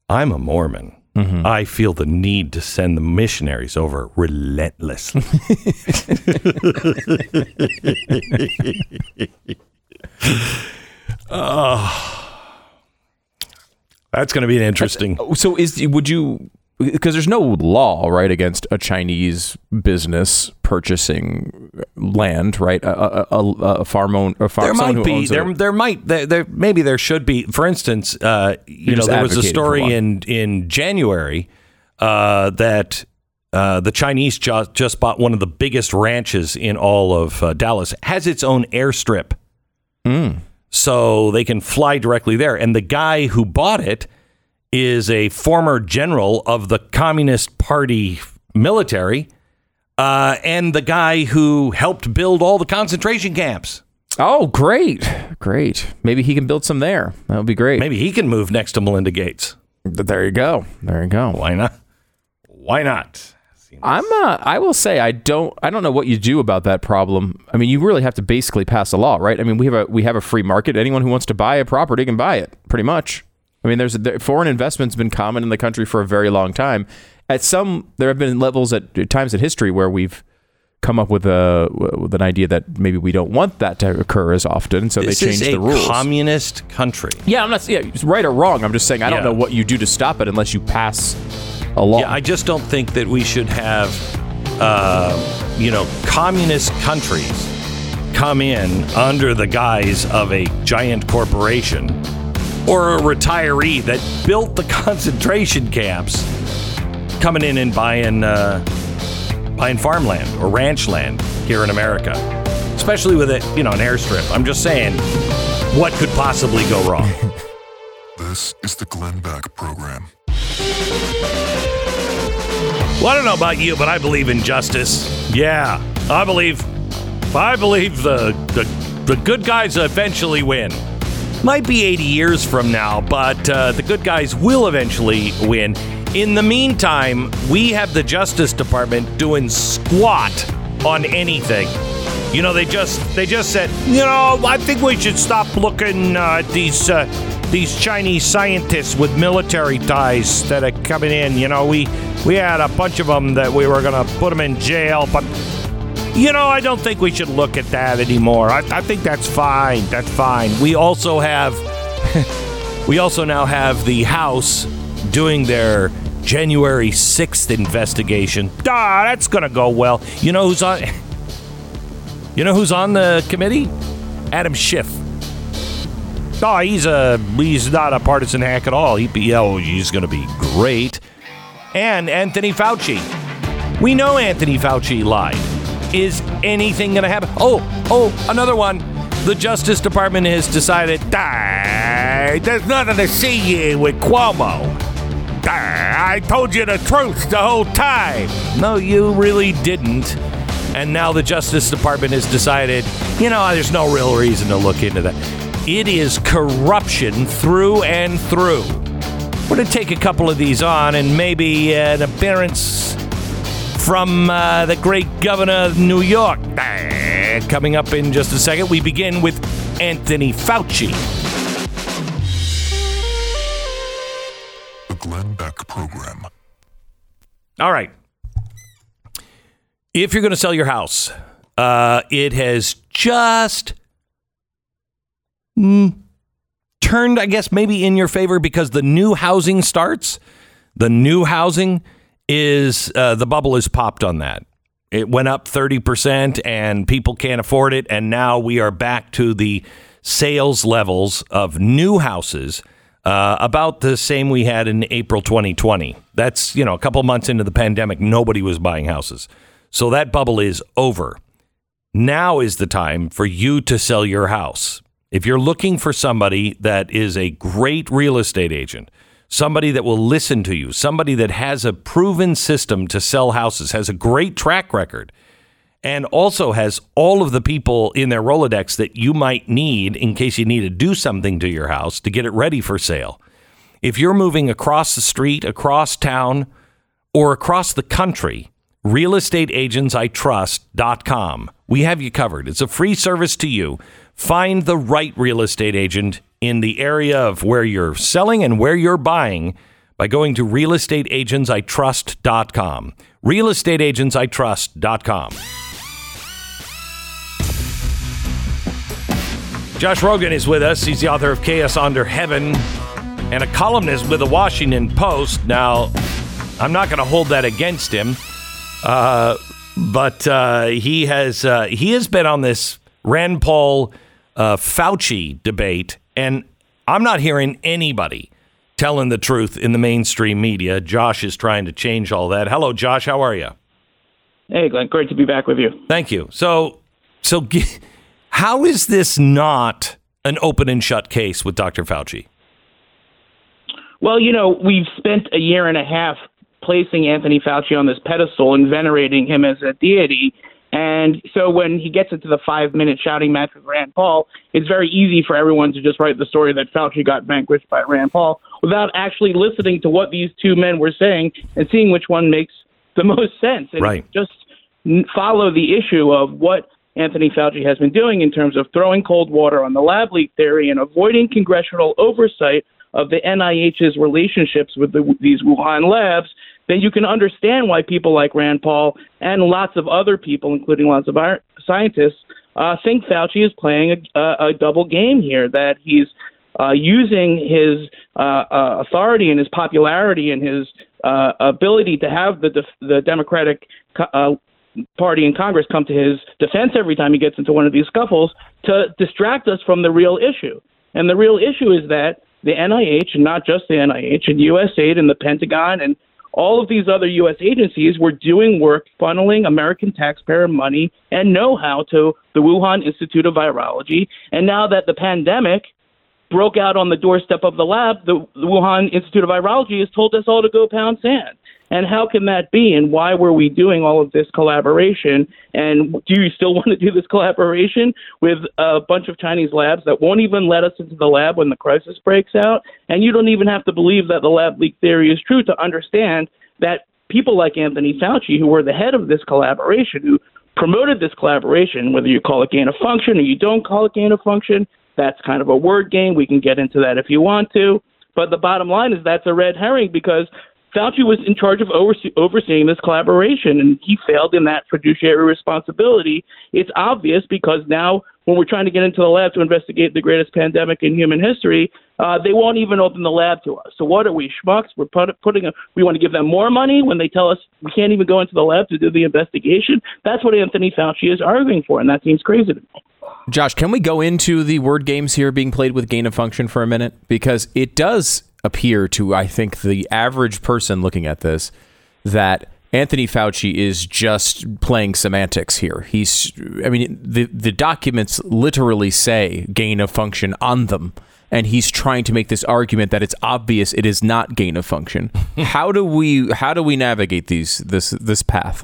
A: I'm a Mormon.
B: Mm-hmm.
A: I feel the need to send the missionaries over relentlessly. oh, that's going to be an interesting.
B: So is would you because there's no law right against a Chinese business purchasing land, right? A, a, a, a farm own a farm.
A: There might be there. There might there, there maybe there should be. For instance, uh, you know there was a story in in January uh, that uh, the Chinese ju- just bought one of the biggest ranches in all of uh, Dallas. Has its own airstrip,
B: Hmm.
A: so they can fly directly there. And the guy who bought it is a former general of the Communist Party military. Uh, and the guy who helped build all the concentration camps.
B: Oh, great, great. Maybe he can build some there. That would be great.
A: Maybe he can move next to Melinda Gates.
B: There you go. There you go.
A: Why not? Why not?
B: I'm. Uh, I will say I don't. I don't know what you do about that problem. I mean, you really have to basically pass a law, right? I mean, we have a we have a free market. Anyone who wants to buy a property can buy it, pretty much. I mean, there's there, foreign investment's been common in the country for a very long time. At some, there have been levels at times in history where we've come up with a with an idea that maybe we don't want that to occur as often, so
A: This
B: they
A: a
B: the rules.
A: communist country.
B: yeah, I'm not. Yeah, right or wrong. I'm just saying I don't know what you do to stop it unless you pass a law.
A: Yeah, I just don't think that we should have, uh, you know, communist countries come in under the guise of a giant corporation or a retiree that built the concentration camps coming in and buying uh, buying farmland or ranch land here in America, especially with it, you know, an airstrip. I'm just saying, what could possibly go wrong?
C: This is the Glenn Beck Program.
A: Well, I don't know about you, but I believe in justice. Yeah, I believe, I believe the the, the good guys eventually win. Might be 80 years from now, but uh, the good guys will eventually win. In the meantime, we have the Justice Department doing squat on anything. You know, they just they just said, you know, I think we should stop looking uh, at these uh, these Chinese scientists with military ties that are coming in. You know, we we had a bunch of them that we were gonna put them in jail, but you know, I don't think we should look at that anymore. I, I think that's fine. That's fine. We also have we also now have the House doing their January 6th investigation. Ah, that's going to go well. You know who's on You know who's on the committee? Adam Schiff. Oh, he's a he's not a partisan hack at all. He oh, he's going to be great. And Anthony Fauci. We know Anthony Fauci lied. Is anything going to happen? Oh, oh, another one. The Justice Department has decided, "Ah, there's nothing to see here with Cuomo. Ah, I told you the truth the whole time. No, you really didn't. And now the Justice Department has decided, you know, there's no real reason to look into that. It is corruption through and through. We're going to take a couple of these on and maybe an appearance from uh, the great governor of New York. Ah, Coming up in just a second, we begin with Anthony Fauci.
C: The Glenn Beck Program.
A: All right. If you're going to sell your house, uh, it has just mm, turned, I guess, maybe in your favor because the new housing starts. The new housing is uh, the bubble is popped on that. It went up 30% and people can't afford it. And now we are back to the sales levels of new houses uh, about the same we had in April 2020. That's, you know, a couple months into the pandemic, nobody was buying houses. So that bubble is over. Now is the time for you to sell your house. If you're looking for somebody that is a great real estate agent, somebody that will listen to you, somebody that has a proven system to sell houses, has a great track record, and also has all of the people in their Rolodex that you might need in case you need to do something to your house to get it ready for sale. If you're moving across the street, across town, or across the country, realestateagentsitrust.com. We have you covered. It's a free service to you. Find the right real estate agent in the area of where you're selling and where you're buying by going to realestateagentsitrust.com. realestateagentsitrust.com. Josh Rogin is with us. He's the author of Chaos Under Heaven and a columnist with the Washington Post. Now, I'm not going to hold that against him, uh, but uh, he has uh, he has been on this Rand Paul uh, Fauci debate, and I'm not hearing anybody telling the truth in the mainstream media. Josh is trying to change all that. Hello, Josh. How are you?
J: Hey, Glenn. Great to be back with you.
A: Thank you. So, so how is this not an open and shut case with Dr. Fauci?
J: Well, you know, we've spent a year and a half placing Anthony Fauci on this pedestal and venerating him as a deity. And so when he gets into the five minute shouting match with Rand Paul, it's very easy for everyone to just write the story that Fauci got vanquished by Rand Paul without actually listening to what these two men were saying and seeing which one makes the most sense. And
A: Right.
J: just follow the issue of what Anthony Fauci has been doing in terms of throwing cold water on the lab leak theory and avoiding congressional oversight of the NIH's relationships with the, these Wuhan labs, then you can understand why people like Rand Paul and lots of other people, including lots of scientists, uh, think Fauci is playing a, a, a double game here. That he's uh, using his uh, uh, authority and his popularity and his uh, ability to have the def- the Democratic uh, Party in Congress come to his defense every time he gets into one of these scuffles to distract us from the real issue. And the real issue is that the NIH, and not just the NIH, and USAID and the Pentagon and all of these other U.S. agencies were doing work funneling American taxpayer money and know how to the Wuhan Institute of Virology. And now that the pandemic broke out on the doorstep of the lab, the, the Wuhan Institute of Virology has told us all to go pound sand. And how can that be? And why were we doing all of this collaboration? And do you still want to do this collaboration with a bunch of Chinese labs that won't even let us into the lab when the crisis breaks out? And you don't even have to believe that the lab leak theory is true to understand that people like Anthony Fauci, who were the head of this collaboration, who promoted this collaboration, whether you call it gain of function or you don't call it gain of function, that's kind of a word game. We can get into that if you want to. But the bottom line is that's a red herring because Fauci was in charge of overse- overseeing this collaboration, and he failed in that fiduciary responsibility. It's obvious because now, when we're trying to get into the lab to investigate the greatest pandemic in human history, uh, they won't even open the lab to us. So what are we schmucks? We're put, putting a, we want to give them more money when they tell us we can't even go into the lab to do the investigation. That's what Anthony Fauci is arguing for, and that seems crazy to me.
B: Josh, can we go into the word games here being played with gain of function for a minute? Because it does appear to, I think, the average person looking at this that Anthony Fauci is just playing semantics here. He's, I mean, the, the documents literally say gain of function on them. And he's trying to make this argument that it's obvious it is not gain of function. how do we how do we navigate these this this path?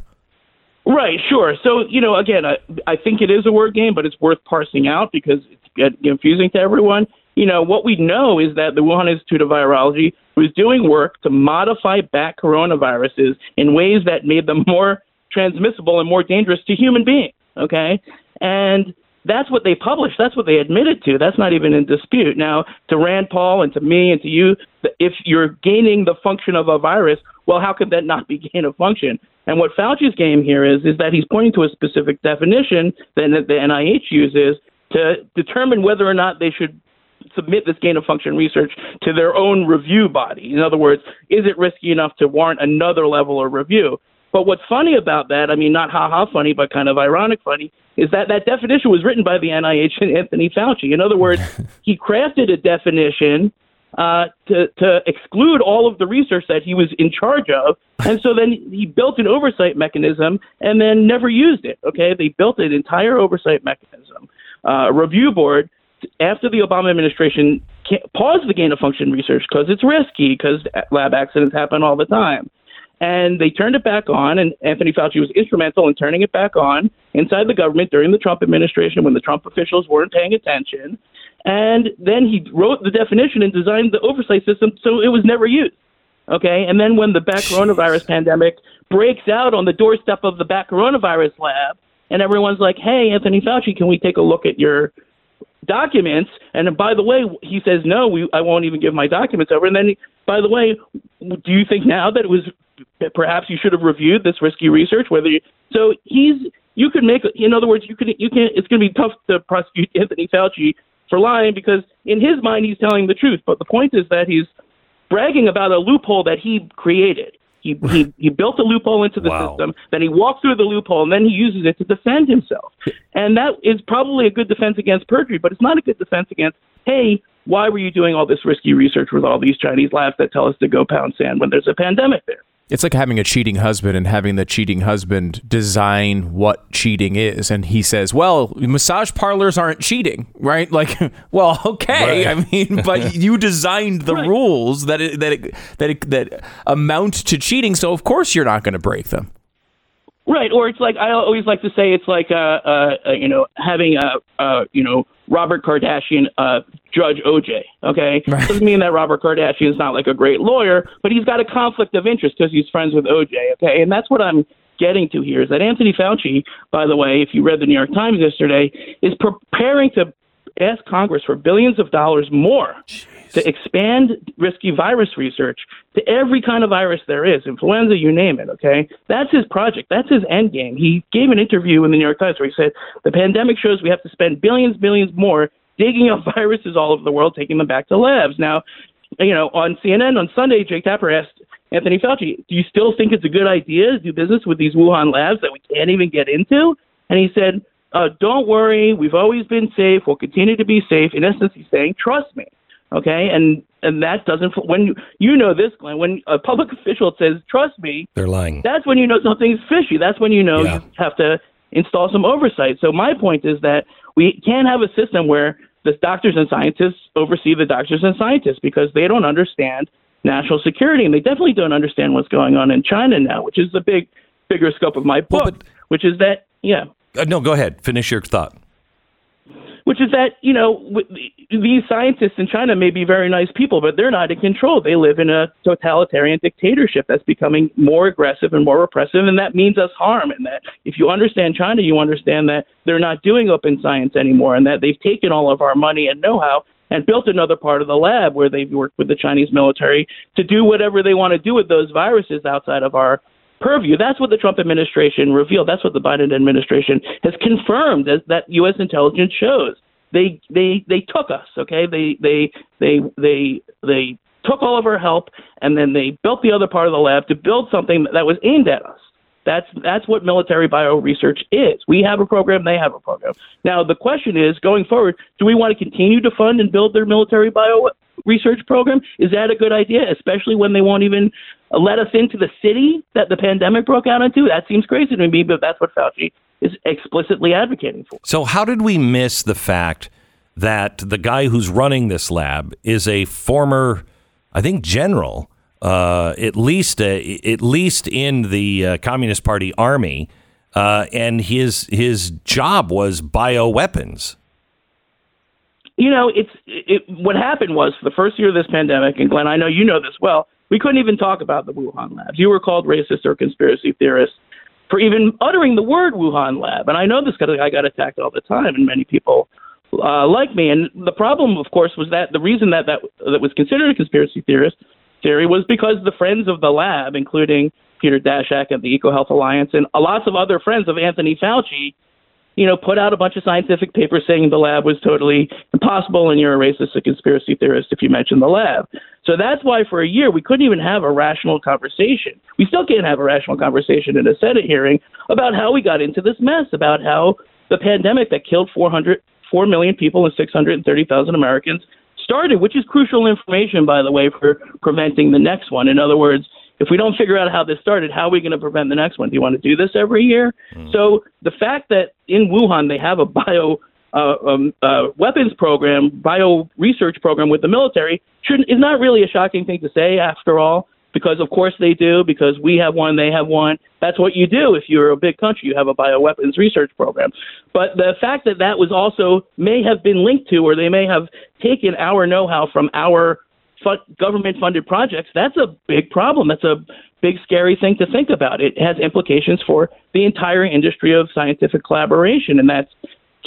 J: Right, sure. So, you know, again, I, I think it is a word game, but it's worth parsing out because it's uh, confusing to everyone. You know, what we know is that the Wuhan Institute of Virology was doing work to modify bat coronaviruses in ways that made them more transmissible and more dangerous to human beings. Okay. And that's what they published. That's what they admitted to. That's not even in dispute. Now, to Rand Paul and to me and to you, if you're gaining the function of a virus, well, how could that not be gain of function? And what Fauci's game here is, is that he's pointing to a specific definition that the NIH uses to determine whether or not they should submit this gain of function research to their own review body. In other words, is it risky enough to warrant another level of review? But what's funny about that, I mean, not ha ha funny, but kind of ironic funny, is that that definition was written by the NIH and Anthony Fauci. In other words, he crafted a definition uh, to, to exclude all of the research that he was in charge of. And so then he built an oversight mechanism and then never used it. Okay, they built an entire oversight mechanism, uh, a review board after the Obama administration paused the gain of function research because it's risky because lab accidents happen all the time. And they turned it back on, and Anthony Fauci was instrumental in turning it back on inside the government during the Trump administration when the Trump officials weren't paying attention. And then he wrote the definition and designed the oversight system so it was never used. Okay. And then when the bat coronavirus pandemic breaks out on the doorstep of the bat coronavirus lab, and everyone's like, hey, Anthony Fauci, can we take a look at your documents? And by the way, he says, no, we, I won't even give my documents over. And then, by the way, do you think now that it was perhaps you should have reviewed this risky research? Whether you, so he's you could make in other words you could you can it's going to be tough to prosecute Anthony Fauci for lying because in his mind he's telling the truth. But the point is that he's bragging about a loophole that he created. He he, he built a loophole into the
A: Wow.
J: system, then he walked through the loophole, and then he uses it to defend himself. And that is probably a good defense against perjury, but it's not a good defense against, hey, why were you doing all this risky research with all these Chinese labs that tell us to go pound sand when there's a pandemic there?
B: It's like having a cheating husband and having the cheating husband design what cheating is. And he says, well, massage parlors aren't cheating, right? Like, well, okay.
A: Right.
B: I mean, but you designed the rules that it, that it, that it, that amount to cheating. So of course you're not going to break them.
J: Right, or it's like I always like to say it's like uh, uh, uh you know having a uh, you know Robert Kardashian uh, judge OJ. Okay, right. doesn't mean that Robert Kardashian is not like a great lawyer, but he's got a conflict of interest because he's friends with OJ. Okay, and that's what I'm getting to here is that Anthony Fauci, by the way, if you read the New York Times yesterday, is preparing to ask Congress for billions of dollars more Jeez. To expand risky virus research to every kind of virus there is, influenza, you name it, okay? That's his project. That's his end game. He gave an interview in the New York Times where he said, the pandemic shows we have to spend billions, billions more digging up viruses all over the world, taking them back to labs. Now, you know, on CNN on Sunday, Jake Tapper asked Anthony Fauci, do you still think it's a good idea to do business with these Wuhan labs that we can't even get into? And he said, uh, don't worry, we've always been safe. We'll continue to be safe. In essence, he's saying, trust me. Okay, and and that doesn't when you, you know this, Glenn. When a public official says, "Trust me,"
A: they're lying.
J: That's when you know something's fishy. That's when you know yeah. you have to install some oversight. So my point is that we can't have a system where the doctors and scientists oversee the doctors and scientists because they don't understand national security, and they definitely don't understand what's going on in China now, which is the big bigger scope of my book, well, but, which is that yeah.
A: Uh, no, go ahead. Finish your thought.
J: Which is that you know these scientists in China may be very nice people, but they're not in control. They live in a totalitarian dictatorship that's becoming more aggressive and more repressive, and that means us harm. And that if you understand China, you understand that they're not doing open science anymore, and that they've taken all of our money and know-how and built another part of the lab where they've worked with the Chinese military to do whatever they want to do with those viruses outside of our purview. That's what the Trump administration revealed. That's what the Biden administration has confirmed as that U.S. intelligence shows. They they they took us. Okay, they they they they they took all of our help and then they built the other part of the lab to build something that was aimed at us. That's that's what military bio research is. We have a program, they have a program. Now the question is, going forward, do we want to continue to fund and build their military bio research program? Is that a good idea, especially when they won't even let us into the city that the pandemic broke out into? That seems crazy to me, but that's what Fauci is explicitly advocating for.
A: So how did we miss the fact that the guy who's running this lab is a former, I think, general? Uh, at least uh, at least in the uh, Communist Party army, uh, and his his job was bioweapons.
J: You know, it's it, what happened was the first year of this pandemic, and Glenn, I know you know this well. We couldn't even talk about the Wuhan labs. You were called racist or conspiracy theorist for even uttering the word Wuhan lab, and I know this because I got attacked all the time, and many people uh, like me. And the problem, of course, was that the reason that that, that was considered a conspiracy theorist theory was because the friends of the lab, including Peter Daszak and the EcoHealth Alliance and lots of other friends of Anthony Fauci, you know, put out a bunch of scientific papers saying the lab was totally impossible and you're a racist, a conspiracy theorist if you mention the lab. So that's why for a year we couldn't even have a rational conversation. We still can't have a rational conversation in a Senate hearing about how we got into this mess, about how the pandemic that killed 400, 4 million people and 630,000 Americans started, which is crucial information, by the way, for preventing the next one. In other words, if we don't figure out how this started, how are we going to prevent the next one? Do you want to do this every year? Mm. So the fact that in Wuhan they have a bio uh, um, uh, weapons program, bio research program with the military, should is not really a shocking thing to say. After all, because of course they do, because we have one, they have one. That's what you do if you're a big country. You have a bioweapons research program. But the fact that that was also may have been linked to, or they may have taken our know-how from our government-funded projects, that's a big problem. That's a big scary thing to think about. It has implications for the entire industry of scientific collaboration, and that's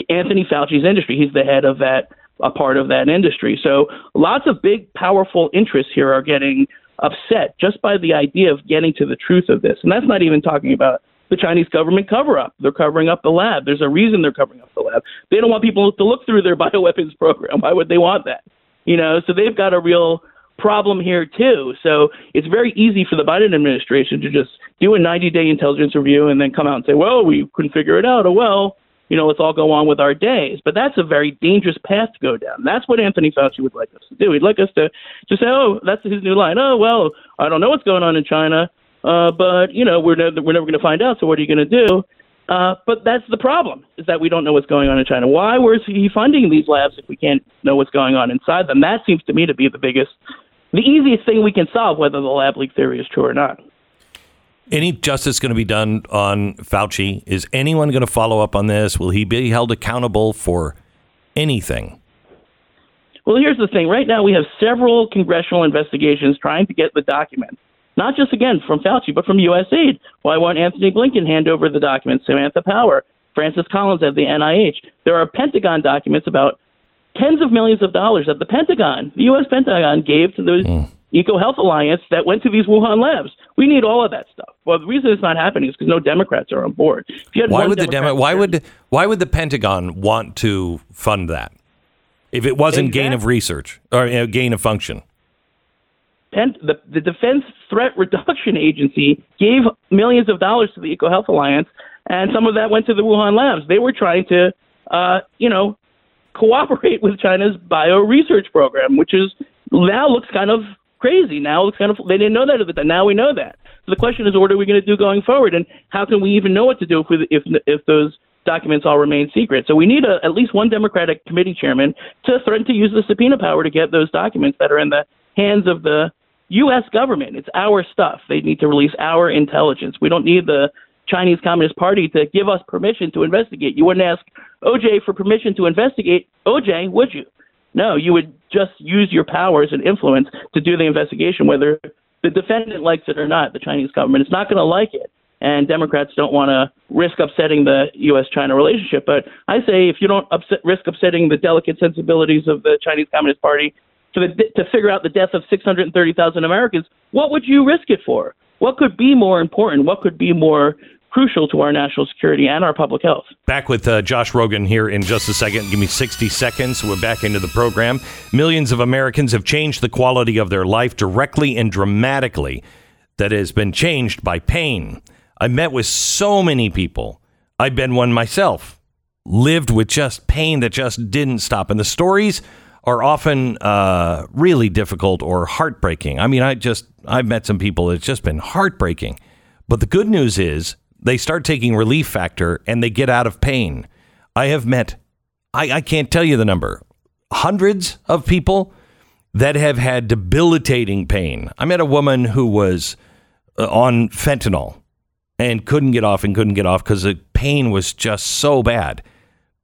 J: Anthony Fauci's industry. He's the head of that, a part of that industry. So lots of big, powerful interests here are getting upset just by the idea of getting to the truth of this. And that's not even talking about the Chinese government cover up. They're covering up the lab. There's a reason they're covering up the lab. They don't want people to look through their bioweapons program. Why would they want that? You know, so they've got a real problem here too. So it's very easy for the Biden administration to just do a 90 day intelligence review and then come out and say, well, we couldn't figure it out. Oh, well, you know, let's all go on with our days. But that's a very dangerous path to go down. That's what Anthony Fauci would like us to do. He'd like us to just say, oh, that's his new line. Oh, well, I don't know what's going on in China, uh, but, you know, we're, ne- we're never going to find out, so what are you going to do? Uh, but that's the problem, is that we don't know what's going on in China. Why was he funding these labs if we can't know what's going on inside them? That seems to me to be the biggest, the easiest thing we can solve, whether the lab leak theory is true or not.
A: Any justice going to be done on Fauci? Is anyone going to follow up on this? Will he be held accountable for anything?
J: Well, here's the thing. Right now, we have several congressional investigations trying to get the documents, not just again from Fauci, but from USAID. Why won't Antony Blinken hand over the documents? Samantha Power, Francis Collins at the NIH. There are Pentagon documents about tens of millions of dollars that the Pentagon, the U.S. Pentagon, gave to the mm. EcoHealth Alliance that went to these Wuhan labs. We need all of that stuff. Well, the reason it's not happening is because no Democrats are on board.
A: why would the Demo- why would why would the Pentagon want to fund that if it wasn't exactly. gain of research or you know, gain of function?
J: The, the Defense Threat Reduction Agency gave millions of dollars to the EcoHealth Alliance, and some of that went to the Wuhan labs. They were trying to, uh, you know, cooperate with China's bio research program, which is now looks kind of crazy. Now it's kind of they didn't know that at the time. Now we know that. So the question is, what are we going to do going forward, and how can we even know what to do if we, if if those documents all remain secret? So we need a, at least one Democratic committee chairman to threaten to use the subpoena power to get those documents that are in the hands of the U.S. government. It's our stuff. They need to release our intelligence. We don't need the Chinese Communist Party to give us permission to investigate. You wouldn't ask OJ for permission to investigate OJ, would you? No, you would just use your powers and influence to do the investigation, whether the defendant likes it or not. The Chinese government is not going to like it, and Democrats don't want to risk upsetting the U.S.-China relationship. But I say, if you don't upset, risk upsetting the delicate sensibilities of the Chinese Communist Party to, to figure out the death of 630,000 Americans, what would you risk it for? What could be more important? What could be more crucial to our national security and our public health.
A: Back with uh, Josh Rogin here in just a second. Give me 60 seconds. We're back into the program. Millions of Americans have changed the quality of their life directly and dramatically. That has been changed by pain. I met with so many people. I've been one myself. Lived with just pain that just didn't stop. And the stories are often uh, really difficult or heartbreaking. I mean, I just, I've met some people, it's just been heartbreaking. But the good news is they start taking relief factor and they get out of pain. I have met, I, I can't tell you the number, hundreds of people that have had debilitating pain. I met a woman who was uh, on fentanyl and couldn't get off and couldn't get off because the pain was just so bad.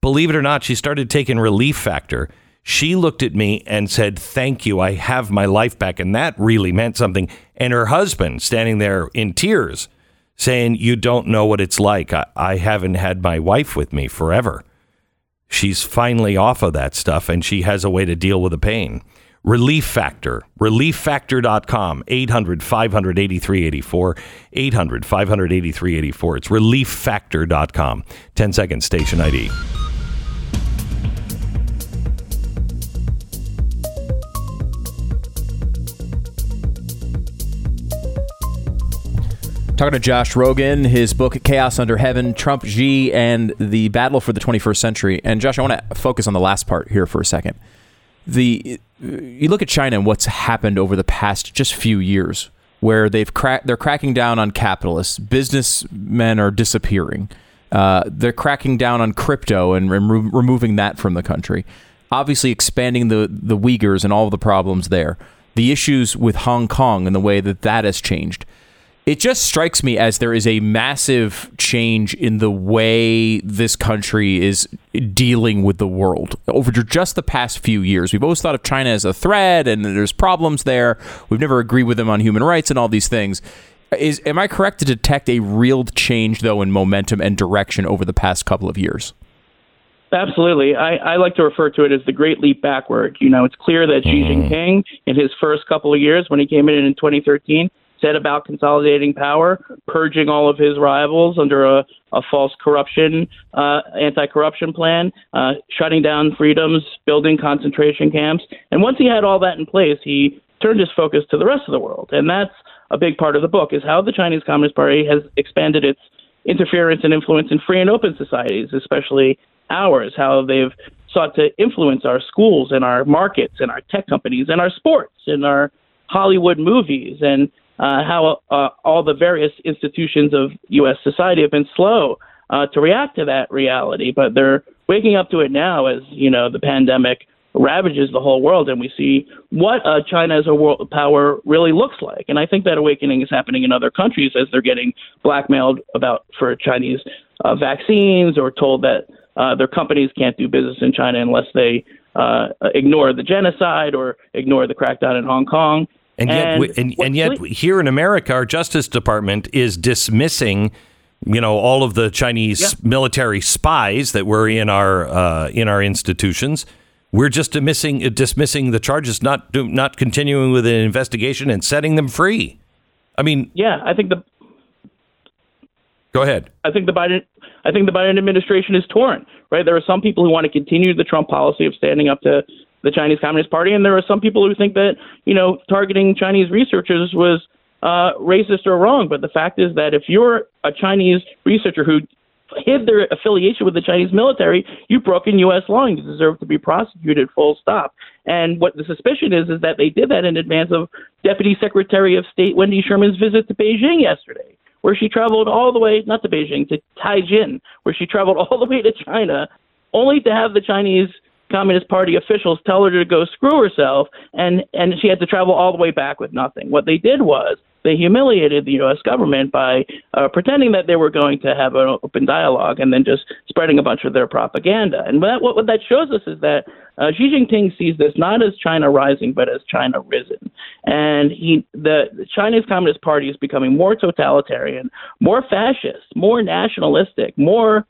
A: Believe it or not, she started taking relief factor. She looked at me and said, Thank you. I have my life back. And that really meant something. And her husband, standing there in tears, saying, You don't know what it's like. I, I haven't had my wife with me forever. She's finally off of that stuff and she has a way to deal with the pain. Relief Factor, relieffactor.com, 800 583 84, 800 583 84. It's relieffactor.com. 10 seconds, station ID.
B: Talking to Josh Rogin, his book Chaos Under Heaven, Trump Xi, and the Battle for the 21st Century. And Josh, I want to focus on the last part here for a second. The you look at China and what's happened over the past just few years, where they've cra- they're cracking down on capitalists, businessmen are disappearing. Uh, they're cracking down on crypto and remo- removing that from the country. Obviously, expanding the the Uyghurs and all the problems there. The issues with Hong Kong and the way that that has changed it just strikes me as there is a massive change in the way this country is dealing with the world over just the past few years. We've always thought of China as a threat and there's problems there. We've never agreed with them on human rights and all these things. Is am I correct to detect a real change though in momentum and direction over the past couple of years?
J: Absolutely. I, I like to refer to it as the great leap backward. You know, it's clear that Xi mm-hmm. Jinping, in his first couple of years when he came in in 2013, said about consolidating power, purging all of his rivals under a, a false corruption, uh, anti-corruption plan, uh, shutting down freedoms, building concentration camps. And once he had all that in place, he turned his focus to the rest of the world. And that's a big part of the book is how the Chinese Communist Party has expanded its interference and influence in free and open societies, especially ours, how they've sought to influence our schools and our markets and our tech companies and our sports and our Hollywood movies and uh, how uh, all the various institutions of U.S. society have been slow uh, to react to that reality, but they're waking up to it now as you know the pandemic ravages the whole world, and we see what uh, China as a world power really looks like. And I think that awakening is happening in other countries as they're getting blackmailed about for Chinese uh, vaccines or told that uh, their companies can't do business in China unless they uh, ignore the genocide or ignore the crackdown in Hong Kong.
A: And yet,
J: And
A: we, and, and yet, here in America, our Justice Department is dismissing, you know, all of the Chinese
J: Yeah.
A: military spies that were in our uh, in our institutions. We're just dismissing dismissing the charges, not do, not continuing with an investigation and setting them free. I mean,
J: yeah, I think the
A: go ahead.
J: I think the Biden I think the Biden administration is torn. Right, there are some people who want to continue the Trump policy of standing up to the Chinese Communist Party, and there are some people who think that you know targeting Chinese researchers was uh, racist or wrong. But the fact is that if you're a Chinese researcher who hid their affiliation with the Chinese military, you've broken U.S. law and you deserve to be prosecuted. Full stop. And what the suspicion is is that they did that in advance of Deputy Secretary of State Wendy Sherman's visit to Beijing yesterday where she traveled all the way, not to Beijing, to Tianjin, where she traveled all the way to China, only to have the Chinese Communist Party officials tell her to go screw herself, and, and she had to travel all the way back with nothing. What they did was they humiliated the U.S. government by uh, pretending that they were going to have an open dialogue and then just spreading a bunch of their propaganda. And that, what, what that shows us is that uh, Xi Jinping sees this not as China rising, but as China risen. And he, the, the Chinese Communist Party is becoming more totalitarian, more fascist, more nationalistic, more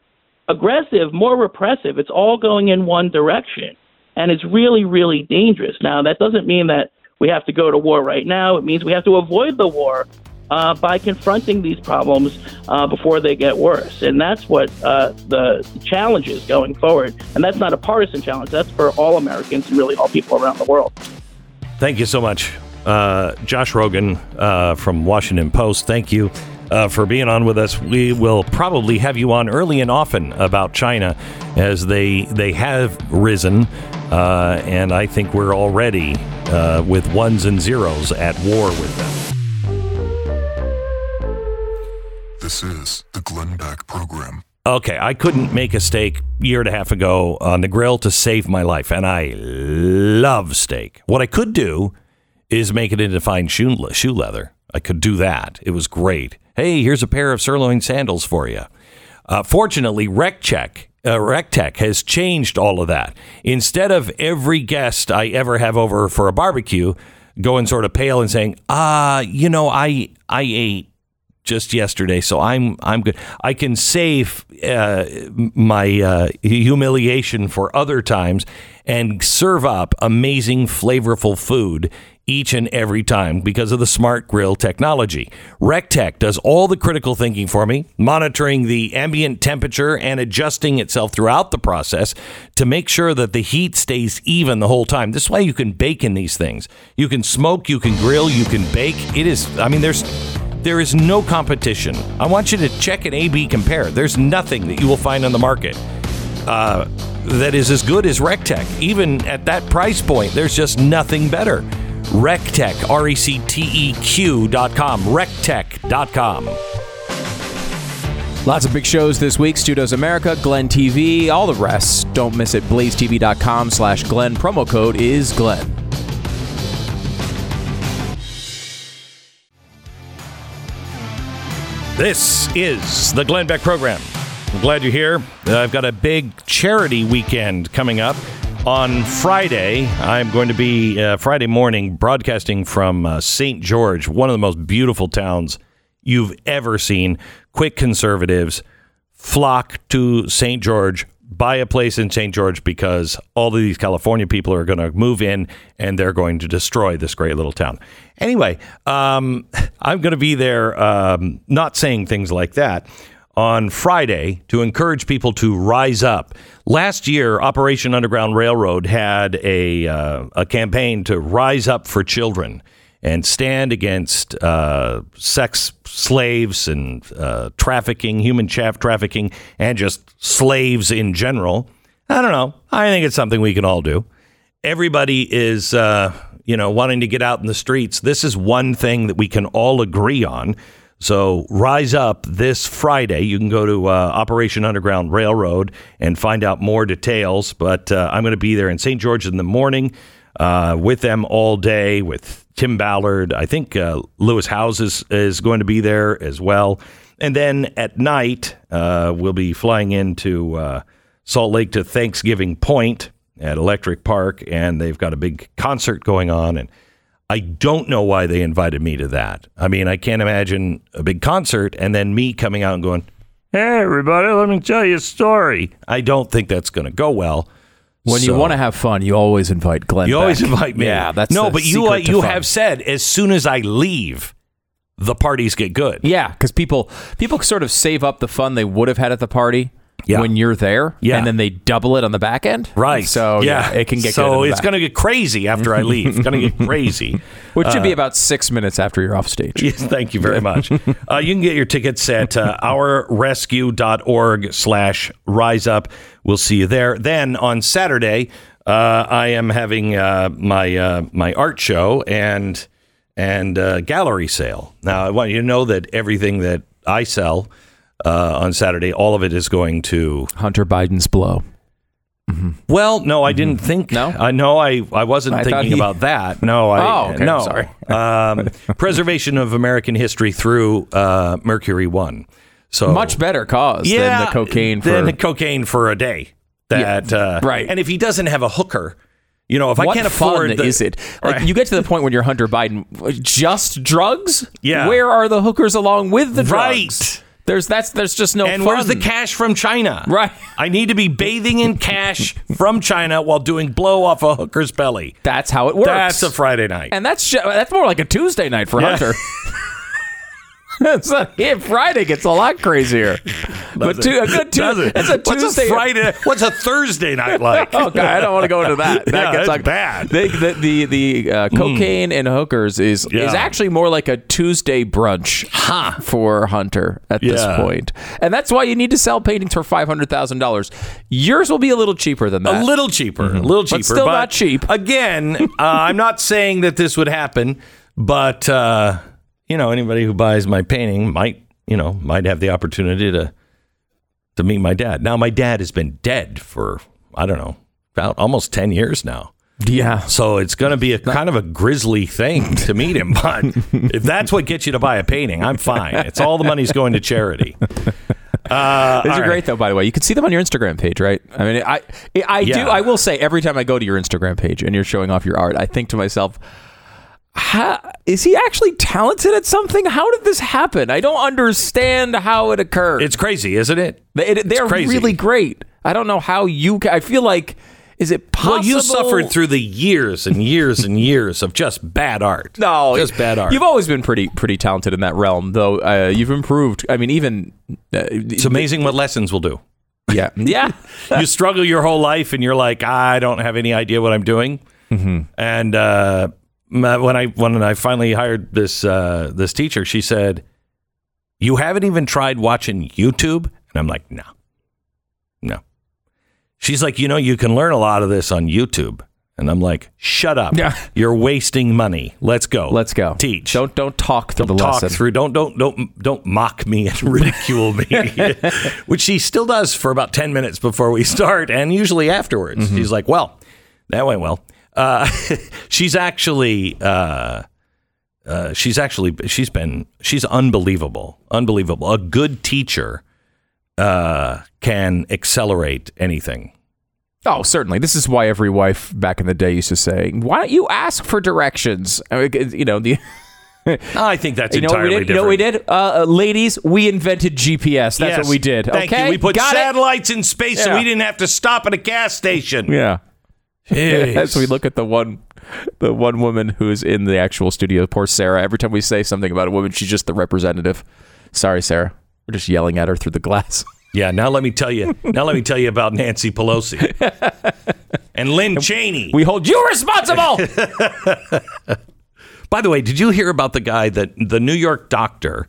J: aggressive, more repressive. It's all going in one direction. And it's really, really dangerous. Now, that doesn't mean that we have to go to war right now. It means we have to avoid the war uh, by confronting these problems uh, before they get worse. And that's what uh, the challenge is going forward. And that's not a partisan challenge, that's for all Americans and really all people around the world.
A: Thank you so much, uh, Josh Rogin uh, from Washington Post. Thank you uh, for being on with us. We will probably have you on early and often about China, as they they have risen, uh, and I think we're already uh, with ones and zeros at war with them.
C: This is the Glenn Beck Program.
A: Okay, I couldn't make a steak year and a half ago on the grill to save my life, and I love steak. What I could do is make it into fine shoe, shoe leather. I could do that. It was great. Hey, here's a pair of sirloin sandals for you. Uh, fortunately, RecCheck, uh, Recteq has changed all of that. Instead of every guest I ever have over for a barbecue going sort of pale and saying, "Ah, you know, I I ate just yesterday, so I'm I'm good. I can save uh, my uh, humiliation for other times and serve up amazing, flavorful food each and every time because of the smart grill technology. Recteq does all the critical thinking for me, monitoring the ambient temperature and adjusting itself throughout the process to make sure that the heat stays even the whole time. This way you can bake in these things. You can smoke, you can grill, you can bake. It is I mean there's there is no competition. I want you to check and A/B compare. There's nothing that you will find on the market uh, that is as good as Recteq. Even at that price point, there's just nothing better. Recteq, R E C T E Q dot com, Recteq.com.
B: Lots of big shows this week. Studios America, Glenn TV, all the rest. Don't miss it. BlazeTV.com slash Glenn. Promo code is Glenn.
A: This is the Glenn Beck program. I'm glad you're here. I've got a big charity weekend coming up on Friday. I'm going to be uh, Friday morning broadcasting from uh, St. George, one of the most beautiful towns you've ever seen. Quick conservatives flock to St. George, buy a place in St. George because all of these California people are going to move in and they're going to destroy this great little town. Anyway, um, I'm going to be there, um, not saying things like that, on Friday to encourage people to rise up. Last year, Operation Underground Railroad had a, uh, a campaign to rise up for children and stand against uh, sex slaves and uh, trafficking, human chaff trafficking, and just slaves in general. I don't know. I think it's something we can all do. Everybody is, uh, you know, wanting to get out in the streets. This is one thing that we can all agree on. So rise up this Friday. You can go to uh, Operation Underground Railroad and find out more details. But uh, I'm going to be there in St. George in the morning uh, with them all day with Tim Ballard. I think uh, Lewis Howes is, is going to be there as well. And then at night, uh, we'll be flying into uh, Salt Lake to Thanksgiving Point at Electric Park, and they've got a big concert going on. And I don't know why they invited me to that. I mean, I can't imagine a big concert and then me coming out and going, "Hey, everybody, let me tell you a story." I don't think that's going to go well.
B: When you want to have fun, you always invite Glenn.
A: you always invite me.
B: Yeah, that's
A: no, but you uh, you
B: fun.
A: have said as soon as I leave, the parties get good.
B: Yeah, because people people sort of save up the fun they would have had at the party
A: Yeah.
B: when you're there,
A: Yeah.
B: and then they double it on the back end.
A: Right.
B: So yeah, it can get
A: so it's going to get crazy after I leave. It's going to get crazy.
B: which should be
A: Uh,
B: about six minutes after you're off stage.
A: Yes, thank you very much. uh, you can get your tickets at uh, ourrescue.org slash rise up. We'll see you there. Then on Saturday, uh, I am having uh, my uh, my art show and and uh, gallery sale. Now, I want you to know that everything that I sell uh, on Saturday, all of it is going to
B: Hunter Biden's blow.
A: well, no, I didn't think.
B: No?
A: I know I, I wasn't
B: I
A: thinking
B: he-
A: about that. No, I
B: Oh, okay,
A: no.
B: sorry.
A: um, preservation of American history through uh, Mercury One. So
B: Much better cause
A: yeah,
B: than the cocaine
A: than
B: for.
A: cocaine for a day. That uh,
B: right.
A: And if he doesn't have a hooker, you know, if I can't afford, the,
B: is it? Like
A: Right.
B: you get to the point when you're Hunter Biden, just drugs.
A: Yeah.
B: Where are the hookers along with the drugs?
A: Right.
B: drugs? There's that's there's just no
A: And
B: fun.
A: where's the cash from China?
B: Right.
A: I need to be bathing in cash from China while doing blow off a hooker's belly.
B: That's how it works.
A: That's a Friday night.
B: And that's that's more like a Tuesday night for
A: Yeah.
B: Hunter. Not, yeah, Friday gets a lot crazier, but tu- a good Tuesday. It's a
A: What's a Friday? What's a Thursday night like?
B: Oh God, I don't want to go into that. That
A: Yeah,
B: gets
A: that's
B: ugly.
A: bad.
B: The the the, the uh, cocaine and hookers is is actually more like a Tuesday brunch huh. for Hunter at this
A: Yeah.
B: point, and that's why you need to sell paintings for five hundred thousand dollars. Yours will be a little cheaper than that.
A: A little cheaper, a little cheaper,
B: But still not cheap.
A: Again, uh, I'm not saying that this would happen, but uh, you know, anybody who buys my painting might, you know, might have the opportunity to to meet my dad. Now, my dad has been dead for I don't know about almost ten years now.
B: Yeah.
A: So it's going to be a kind of a grisly thing to meet him. But if that's what gets you to buy a painting, I'm fine. It's all the money's going to charity. Uh,
B: These are
A: right.
B: great though, by the way. You can see them on your Instagram page, right? I mean, I I
A: Yeah.
B: do. I will say every time I go to your Instagram page and you're showing off your art, I think to myself, "Ha- is he actually talented at something? How did this happen? I don't understand how it occurred.
A: It's crazy, isn't it?
B: They, it- they're
A: crazy.
B: really great. I don't know how you. ca- I feel like, is it possible?
A: Well, you suffered through the years and years and years of just bad art.
B: No,
A: just bad art.
B: You've always been pretty pretty talented in that realm, though. Uh, you've improved. I mean, even uh,
A: it's amazing what lessons will do.
B: Yeah, yeah.
A: you struggle your whole life, and you're like, I don't have any idea what I'm doing.
B: Mm-hmm.
A: And uh, when I when I finally hired this uh, this teacher, she said, "You haven't even tried watching YouTube." And I'm like, "No, no." She's like, "You know, you can learn a lot of this on YouTube." And I'm like, "Shut up!
B: Yeah.
A: You're wasting money. Let's go.
B: Let's go.
A: Teach.
B: Don't don't talk through
A: Don't
B: the
A: talk
B: lesson.
A: through. Don't don't don't don't mock me and ridicule me, which she still does for about ten minutes before we start, and usually afterwards.
B: Mm-hmm.
A: She's like, "Well, that went well." Uh, she's actually uh, uh, she's actually she's been she's unbelievable, unbelievable. A good teacher uh, can accelerate anything.
B: Oh, certainly. This is why every wife back in the day used to say, "Why don't you ask for directions?" I mean, You know the.
A: I think that's
B: you know what we
A: entirely
B: did? You know what we did? Uh, uh, ladies, we invented GPS. That's
A: Yes.
B: what we did.
A: Thank
B: okay,
A: you. We put
B: Got it?
A: satellites in space, so we didn't have to stop at a gas station.
B: Yeah. As we look at the one, the one woman who's in the actual studio, poor Sarah. Every time we say something about a woman, she's just the representative. Sorry, Sarah. We're just yelling at her through the glass.
A: Yeah, now let me tell you. Now let me tell you about Nancy Pelosi and Lynn Cheney.
B: We hold you responsible.
A: By the way, did you hear about the guy that the New York doctor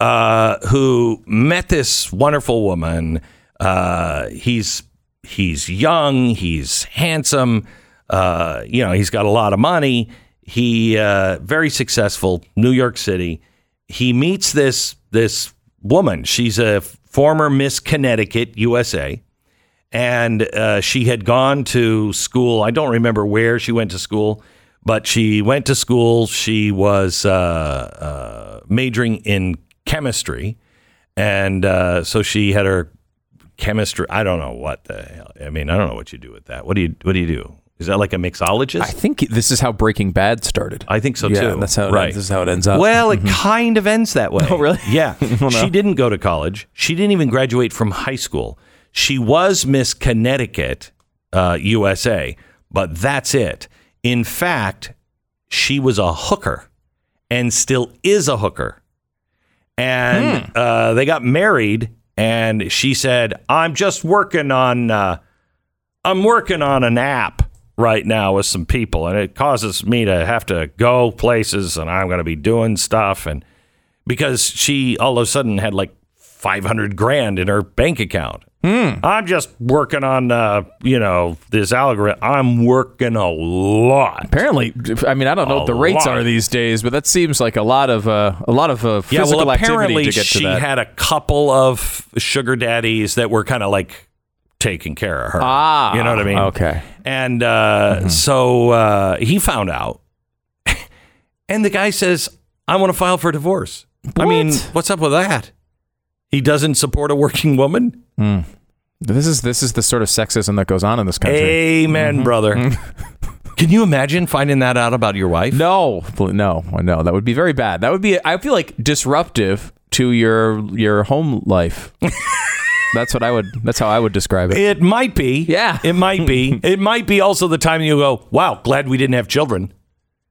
A: uh, who met this wonderful woman? Uh, he's he's young, he's handsome, uh, you know, he's got a lot of money. He uh, very successful, New York City. he meets this this woman. She's a former Miss Connecticut, USA, and uh, she had gone to school. I don't remember where she went to school, but she went to school. She was uh, uh, majoring in chemistry, and uh, so she had her chemistry. I don't know what the hell. I mean, I don't know what you do with that. What do you What do you do? Is that like a mixologist?
B: I think this is how Breaking Bad started.
A: I think so
B: Yeah,
A: too.
B: that's how it
A: right.
B: ends- this is how it ends up.
A: Well, it kind of ends that way.
B: Oh, really?
A: Yeah.
B: Well, no.
A: She didn't go to college. She didn't even graduate from high school. She was Miss Connecticut, uh, USA, but that's it. In fact, she was a hooker and still is a hooker. And
B: Hmm.
A: uh, they got married, and she said, "I'm just working on, uh, I'm working on an app right now with some people, and it causes me to have to go places, and I'm going to be doing stuff, and because she all of a sudden had like 500 grand in her bank account." I'm just working on, uh, you know, this algorithm. I'm working a lot.
B: Apparently, I mean, I don't know what the rates
A: lot.
B: are these days, but that seems like a lot of uh, a lot of uh,
A: Yeah,
B: physical
A: well,
B: activity
A: apparently
B: to get
A: she
B: to that.
A: had a couple of sugar daddies that were kind of like taking care of her.
B: Ah,
A: you know what I mean?
B: okay.
A: And uh, so uh, he found out, and the guy says, "I want to file for divorce." I mean, what's up with that? He doesn't support a working woman.
B: This is this is the sort of sexism that goes on in this country.
A: Amen, brother. Can you imagine finding that out about your wife?
B: No, no, no. That would be very bad. That would be, I feel like, disruptive to your your home life. that's what I would. That's how I would describe it.
A: It might be.
B: Yeah.
A: It might be. it might be also the time you go, wow, glad we didn't have children.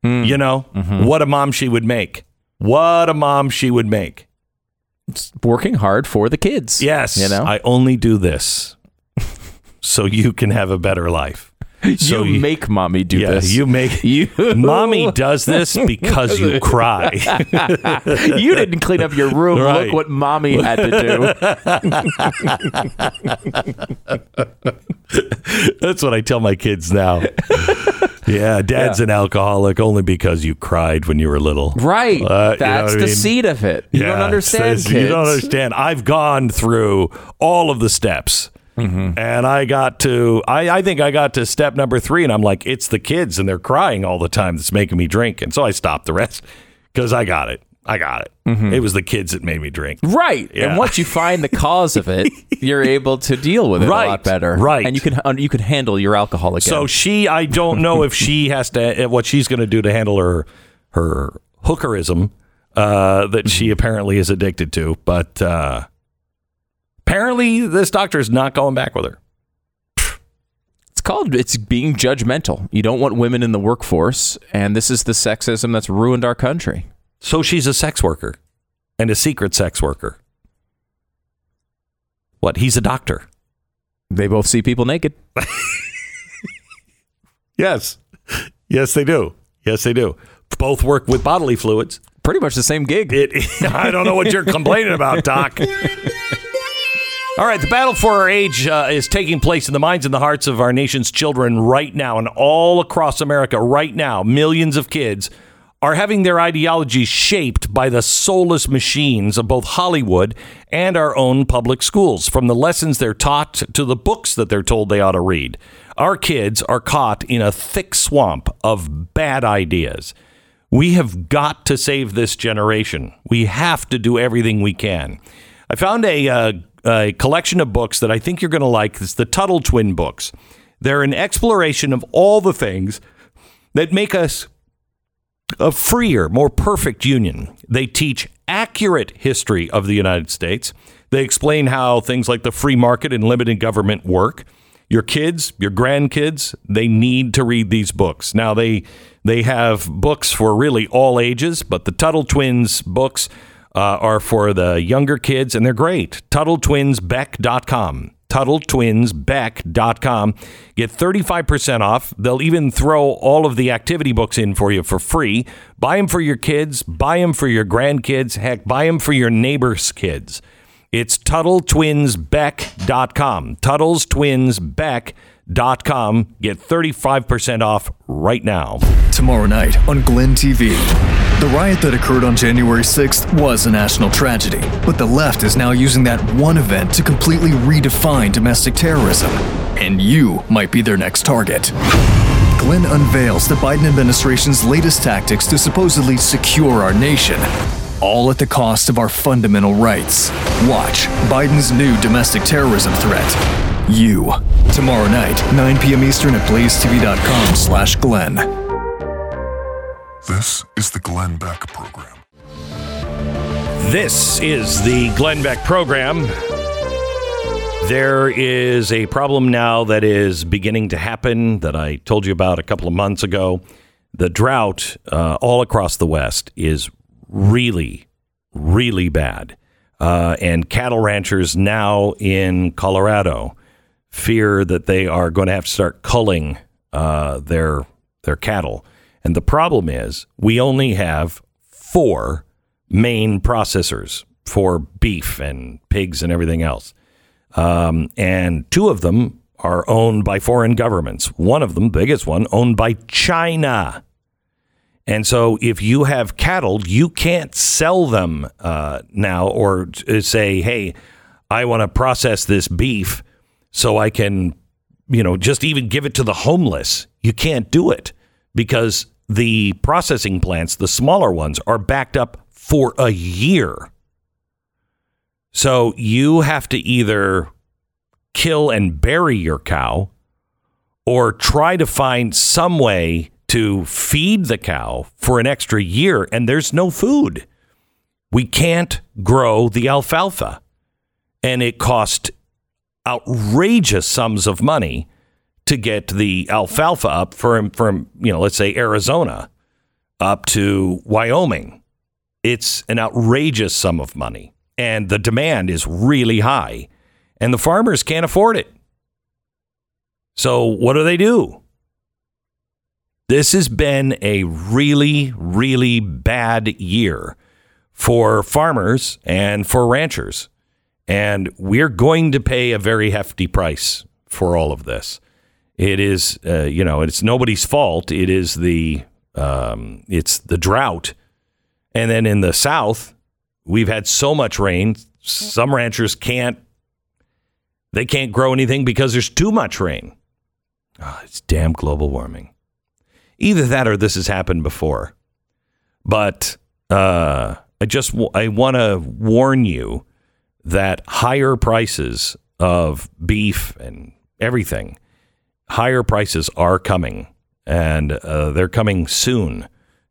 B: Hmm.
A: You know,
B: Mm-hmm.
A: what a mom she would make. What a mom she would make.
B: Working hard for the kids.
A: Yes.
B: you know.
A: I only do this so you can have a better life. So
B: you make mommy do
A: yeah,
B: this.
A: you make
B: You-
A: mommy does this because you cry.
B: you didn't clean up your room.
A: Right.
B: Look what mommy had to do.
A: That's what I tell my kids now. Yeah, dad's
B: Yeah.
A: an alcoholic only because you cried when you were little.
B: Right.
A: Uh, you know
B: That's
A: I
B: the
A: mean?
B: seed of it. You don't understand,
A: You don't understand. I've gone through all of the steps.
B: Mm-hmm.
A: And I got to, I, I think I got to step number three, and I'm like, it's the kids, and they're crying all the time that's making me drink. And so I stopped the rest because I got it. I got it.
B: Mm-hmm.
A: It was the kids that made me drink.
B: Right.
A: Yeah.
B: And once you find the cause of it, you're able to deal with it
A: Right.
B: a lot better.
A: Right.
B: And you can you can handle your alcohol again.
A: So she, I don't know if she has to, what she's going to do to handle her, her hookerism uh, that she
B: Mm-hmm.
A: apparently is addicted to. But uh, apparently, this doctor is not going back with her.
B: it's called it's being judgmental. You don't want women in the workforce, and this is the sexism that's ruined our country.
A: So she's a sex worker and a secret sex worker. What? He's a doctor.
B: They both see people naked.
A: Yes. Yes, they do. Yes, they do. Both work with bodily fluids.
B: Pretty much the same gig.
A: It, I don't know what you're complaining about, Doc. All right, the battle for our age uh, is taking place in the minds and the hearts of our nation's children right now, and all across America right now. Millions of kids are having their ideologies shaped by the soulless machines of both Hollywood and our own public schools, from the lessons they're taught to the books that they're told they ought to read. Our kids are caught in a thick swamp of bad ideas. We have got to save this generation. We have to do everything we can. I found a, uh, a collection of books that I think you're going to like. It's the Tuttle Twin books. They're an exploration of all the things that make us a freer, more perfect union. They teach accurate history of the United States. They explain how things like the free market and limited government work. Your kids, your grandkids, they need to read these books. Now they they have books for really all ages, but the Tuttle Twins books uh, are for the younger kids, and they're great. TuttleTwinsBeck.com. TuttleTwinsBeck.com. Get 35% off. They'll even throw all of the activity books in for you for free. Buy them for your kids, buy them for your grandkids, heck, buy them for your neighbor's kids. It's TuttleTwinsBeck.com. GlennBeck.com. Get 35% off right now.
D: Tomorrow night on Glenn TV. The riot that occurred on January 6th was a national tragedy, but the left is now using that one event to completely redefine domestic terrorism. And you might be their next target. Glenn unveils the Biden administration's latest tactics to supposedly secure our nation, all at the cost of our fundamental rights. Watch Biden's new domestic terrorism threat. You. Tomorrow night, 9 p.m. Eastern at blazetv.com slash Glenn.
C: This is the Glenn Beck Program.
A: This is the Glenn Beck program. There is a problem now that is beginning to happen that I told you about a couple of months ago. The drought uh, all across the West is really, really bad. Uh, and cattle ranchers now in Colorado fear that they are going to have to start culling uh, their their cattle. And the problem is we only have four main processors for beef and pigs and everything else. Um, and two of them are owned by foreign governments. One of them, biggest one, owned by China. And so if you have cattle, you can't sell them uh, now or say, hey, I want to process this beef so I can, you know, just even give it to the homeless. You can't do it because the processing plants, the smaller ones, are backed up for a year. So you have to either kill and bury your cow or try to find some way to feed the cow for an extra year, and there's no food. We can't grow the alfalfa, and it cost outrageous sums of money to get the alfalfa up from from you know let's say Arizona up to Wyoming. It's an outrageous sum of money, and the demand is really high, and the farmers can't afford it. So what do they do? This has been a really, really bad year for farmers and for ranchers. And we're going to pay a very hefty price for all of this. It is, uh, you know, it's nobody's fault. It is the, um, it's the drought. And then in the South, we've had so much rain. Some ranchers can't, they can't grow anything because there's too much rain. Oh, it's damn global warming. Either that or this has happened before. But uh, I just I want to warn you that higher prices of beef and everything, higher prices are coming, and uh, they're coming soon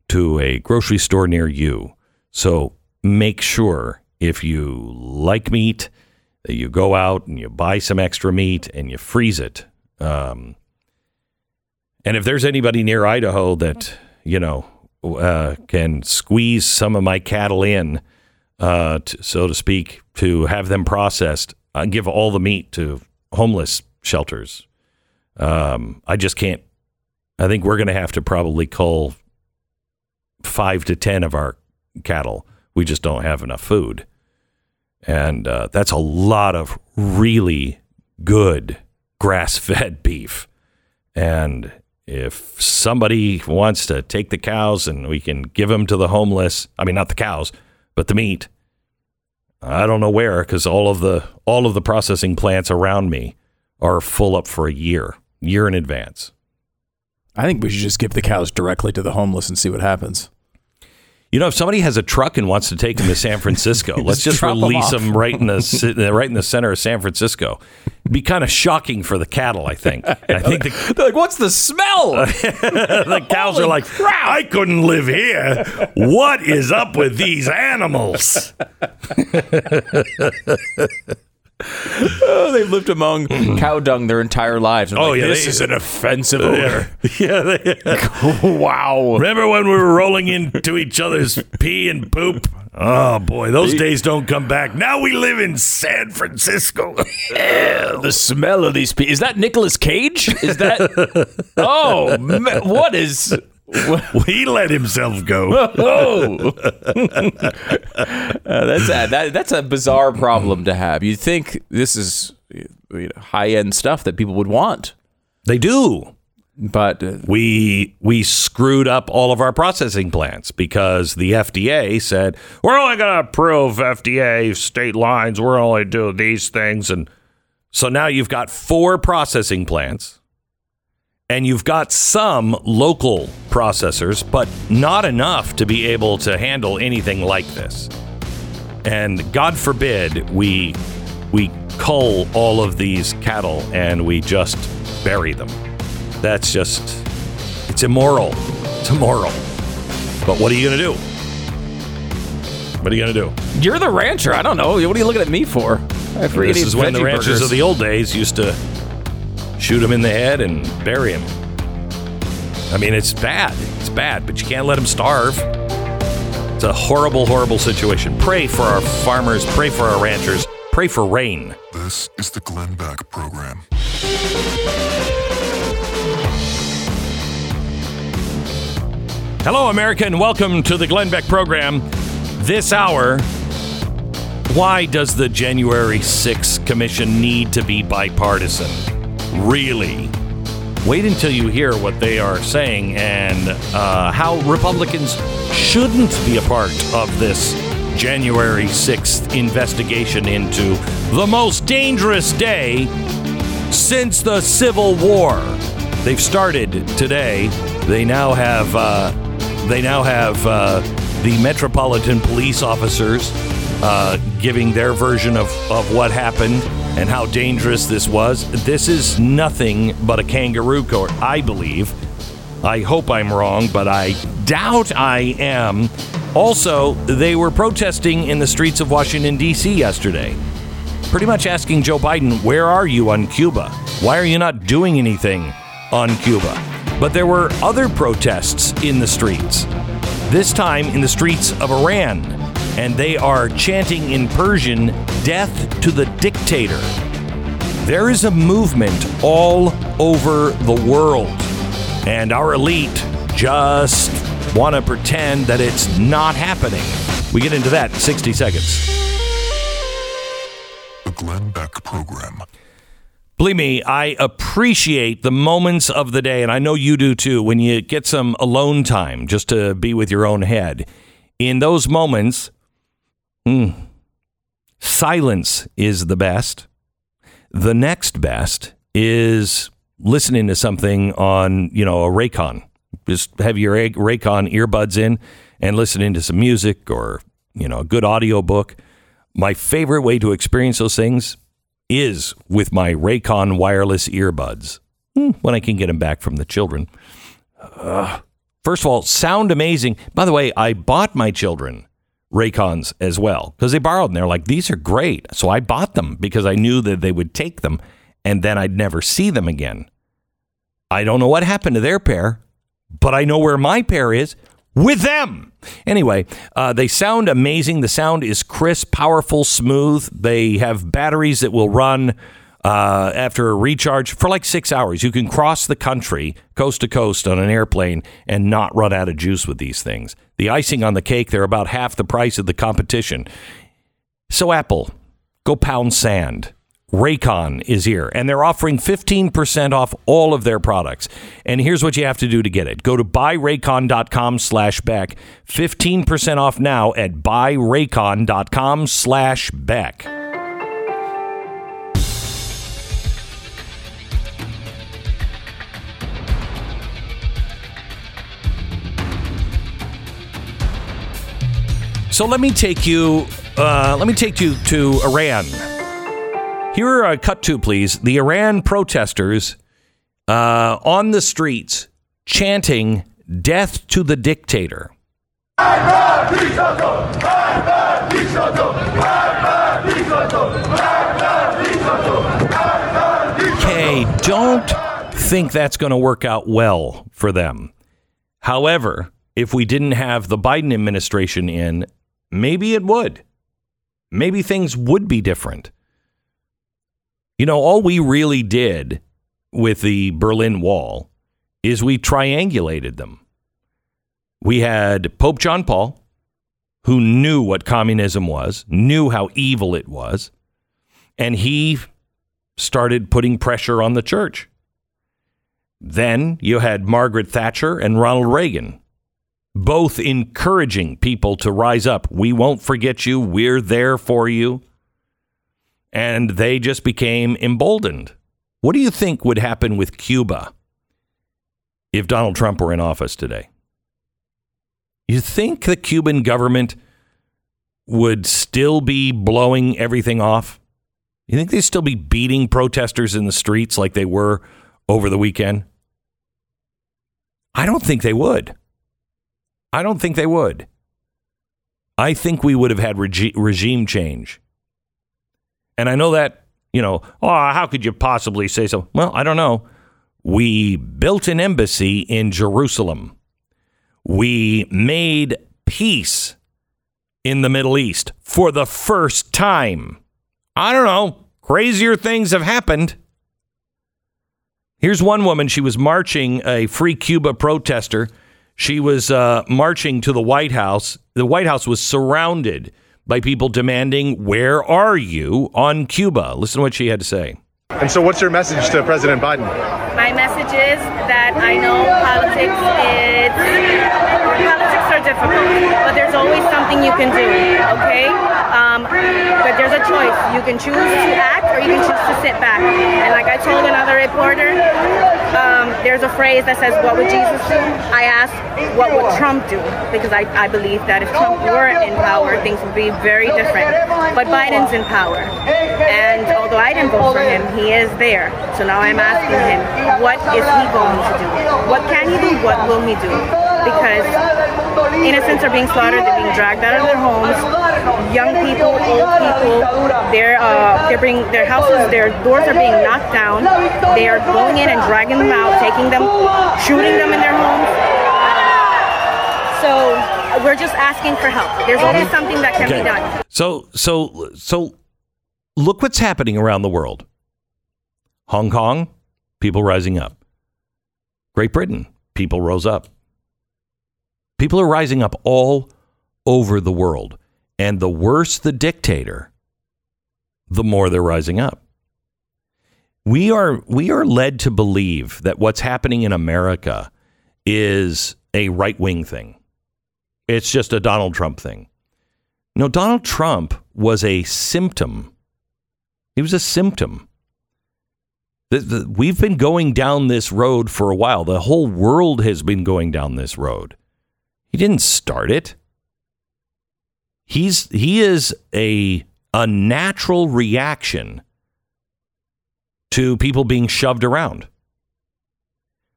A: to a grocery store near you. So make sure if you like meat you go out and you buy some extra meat and you freeze it. Um, and if there's anybody near Idaho that you know uh, can squeeze some of my cattle in, uh, to, so to speak, to have them processed, I give all the meat to homeless shelters. Um, I just can't. I think we're going to have to probably cull five to ten of our cattle. We just don't have enough food, and uh, that's a lot of really good grass-fed beef. And if somebody wants to take the cows and we can give them to the homeless, I mean not the cows, but the meat. I don't know where because all of the all of the processing plants around me are full up for a year, year in advance.
B: I think we should just give the cows directly to the homeless and see what happens.
A: You know, if somebody has a truck and wants to take them to San Francisco, let's just release
B: off.
A: them right in the uh, right in the center of San Francisco. It'd be kind of shocking for the cattle. I think. I think the,
B: They're like, what's the smell?
A: the cows are like, I couldn't live here. What is up with these animals?
B: Oh, they've lived among cow dung their entire lives.
A: Oh,
B: oh,
A: yeah,
B: this
A: they-
B: is an offensive odor.
A: yeah. They,
B: wow.
A: remember when we were rolling into each other's pee and poop? Oh boy, those days don't come back. Now we live in San Francisco.
B: The smell of these people. Is that Nicolas Cage? Is that? oh, what is?
A: he let himself go.
B: Oh, Uh, that's a, that, that's a bizarre problem to have. You'd think this is you know, high end stuff that people would want.
A: They do.
B: But uh,
A: we we screwed up all of our processing plants because the FDA said we're only going to approve FDA state lines. We're only doing these things, and so now you've got four processing plants, and you've got some local processors, but not enough to be able to handle anything like this. And God forbid we we cull all of these cattle and we just bury them. That's just, it's immoral. It's immoral. But what are you going to do? What are you going to do?
B: You're the rancher. I don't know. What are you looking at me for? I
A: forget this is when the ranchers burgers. of the old days used to shoot him in the head and bury him. I mean, it's bad. It's bad, but you can't let him starve. It's a horrible, horrible situation. Pray for our farmers. Pray for our ranchers. Pray for rain.
C: This is the Glenn Beck Program.
A: Hello, America, and welcome to the Glenn Beck program. This hour, why does the January 6th Commission need to be bipartisan? Really? Wait until you hear what they are saying and uh, how Republicans shouldn't be a part of this January 6th investigation into the most dangerous day since the Civil War. They've started today. They now have uh, they now have uh, the Metropolitan Police officers uh, giving their version of, of what happened and how dangerous this was. This is nothing but a kangaroo court, I believe. I hope I'm wrong, but I doubt I am. Also, they were protesting in the streets of Washington, D.C. yesterday, pretty much asking Joe Biden, Where are you on Cuba? Why are you not doing anything on Cuba? But there were other protests in the streets, this time in the streets of Iran, and they are chanting in Persian, Death to the dictator. There is a movement all over the world, and our elite just want to pretend that it's not happening. We get into that in 60 seconds.
C: The Glenn Beck Program.
A: Believe me, I appreciate the moments of the day, and I know you do too, when you get some alone time just to be with your own head. In those moments, mm, silence is the best. The next best is listening to something on, you know, a Raycon. Just have your Raycon earbuds in and listening to some music or, you know, a good audio book. My favorite way to experience those things is with my Raycon wireless earbuds hmm, when I can get them back from the children. Uh, first of all, sound amazing. By the way, I bought my children Raycons as well because they borrowed and they're like, these are great. So I bought them because I knew that they would take them and then I'd never see them again. I don't know what happened to their pair, but I know where my pair is with them. Anyway, uh, they sound amazing. The sound is crisp, powerful, smooth. They have batteries that will run uh, after a recharge for like six hours. You can cross the country coast to coast on an airplane and not run out of juice with these things. The icing on the cake, they're about half the price of the competition. So, Apple, go pound sand. Raycon is here, and they're offering 15% off all of their products. And here's what you have to do to get it. Go to buyraycon.com slash Beck. 15% off now at buyraycon.com slash Beck. So let me take you, uh, let me take you to Iran. Here are a cut to, please. The Iran protesters uh, on the streets chanting "Death to the dictator." Okay, don't think that's going to work out well for them. However, if we didn't have the Biden administration in, maybe it would. Maybe things would be different. You know, all we really did with the Berlin Wall is we triangulated them. We had Pope John Paul, who knew what communism was, knew how evil it was, and he started putting pressure on the church. Then you had Margaret Thatcher and Ronald Reagan, both encouraging people to rise up. We won't forget you. We're there for you. And they just became emboldened. What do you think would happen with Cuba if Donald Trump were in office today? You think the Cuban government would still be blowing everything off? You think they'd still be beating protesters in the streets like they were over the weekend? I don't think they would. I don't think they would. I think we would have had regi- regime change. And I know that, you know, oh, how could you possibly say so? Well, I don't know. We built an embassy in Jerusalem. We made peace in the Middle East for the first time. I don't know. Crazier things have happened. Here's one woman. She was marching, a free Cuba protester. She was uh, marching to the White House. The White House was surrounded by people demanding, Where are you on Cuba? Listen to what she had to say.
K: And so, what's your message to President Biden?
L: My message is that I know politics is politics are difficult, but there's always something you can do. Okay, um, but there's a choice. You can choose to act, or you can choose to sit back. And like I told another reporter, um, there's a phrase that says, "What would Jesus do?" I asked, "What would Trump do?" Because I, I believe that if Trump were in power, things would be very different. But Biden's in power, and although I didn't vote for him, he is there. So now I'm asking him, what is he going to do? What can he do? What will he do? Because innocents are being slaughtered, they're being dragged out of their homes. Young people, old people, they're uh, they're being their houses, their doors are being knocked down. They are going in and dragging them out, taking them, shooting them in their homes. So we're just asking for help. There's always something that can
A: Okay.
L: be done.
A: So, so, so, look what's happening around the world. Hong Kong, people rising up. Great Britain, people rose up. People are rising up all over the world. And the worse the dictator, the more they're rising up. We are we are led to believe that what's happening in America is a right-wing thing. It's just a Donald Trump thing. No, Donald Trump was a symptom. He was a symptom. We've been going down this road for a while. The whole world has been going down this road. He didn't start it. He's he is a a natural reaction to people being shoved around.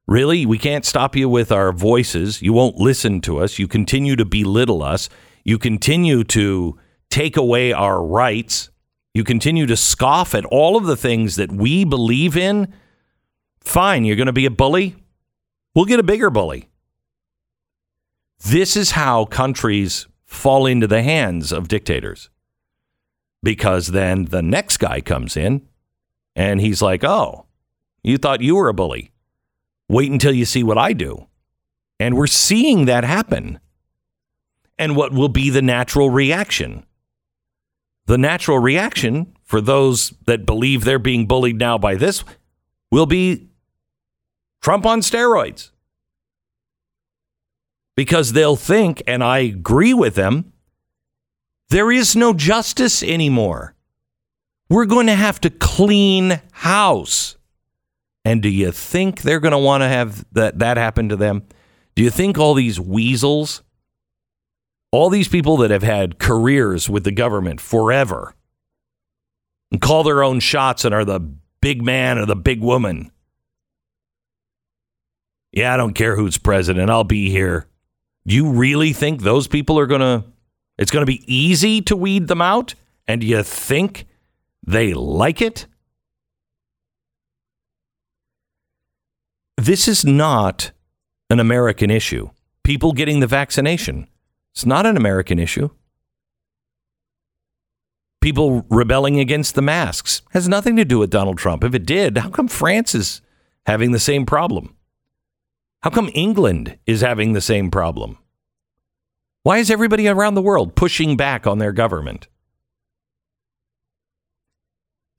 A: Really, we can't stop you with our voices. You won't listen to us. You continue to belittle us. You continue to take away our rights. You continue to scoff at all of the things that we believe in. Fine, you're going to be a bully. We'll get a bigger bully. This is how countries fall into the hands of dictators. Because then the next guy comes in and he's like, oh, you thought you were a bully. Wait until you see what I do. And we're seeing that happen. And what will be the natural reaction? The natural reaction for those that believe they're being bullied now by this will be Trump on steroids. Because they'll think, and I agree with them, there is no justice anymore. We're going to have to clean house. And do you think they're going to want to have that, that happen to them? Do you think all these weasels, all these people that have had careers with the government forever and call their own shots and are the big man or the big woman? Yeah, I don't care who's president. I'll be here. Do you really think those people are going to, it's going to be easy to weed them out? And you think they like it? This is not an American issue. People getting the vaccination. It's not an American issue. People rebelling against the masks has nothing to do with Donald Trump. If it did, how come France is having the same problem? How come England is having the same problem? Why is everybody around the world pushing back on their government?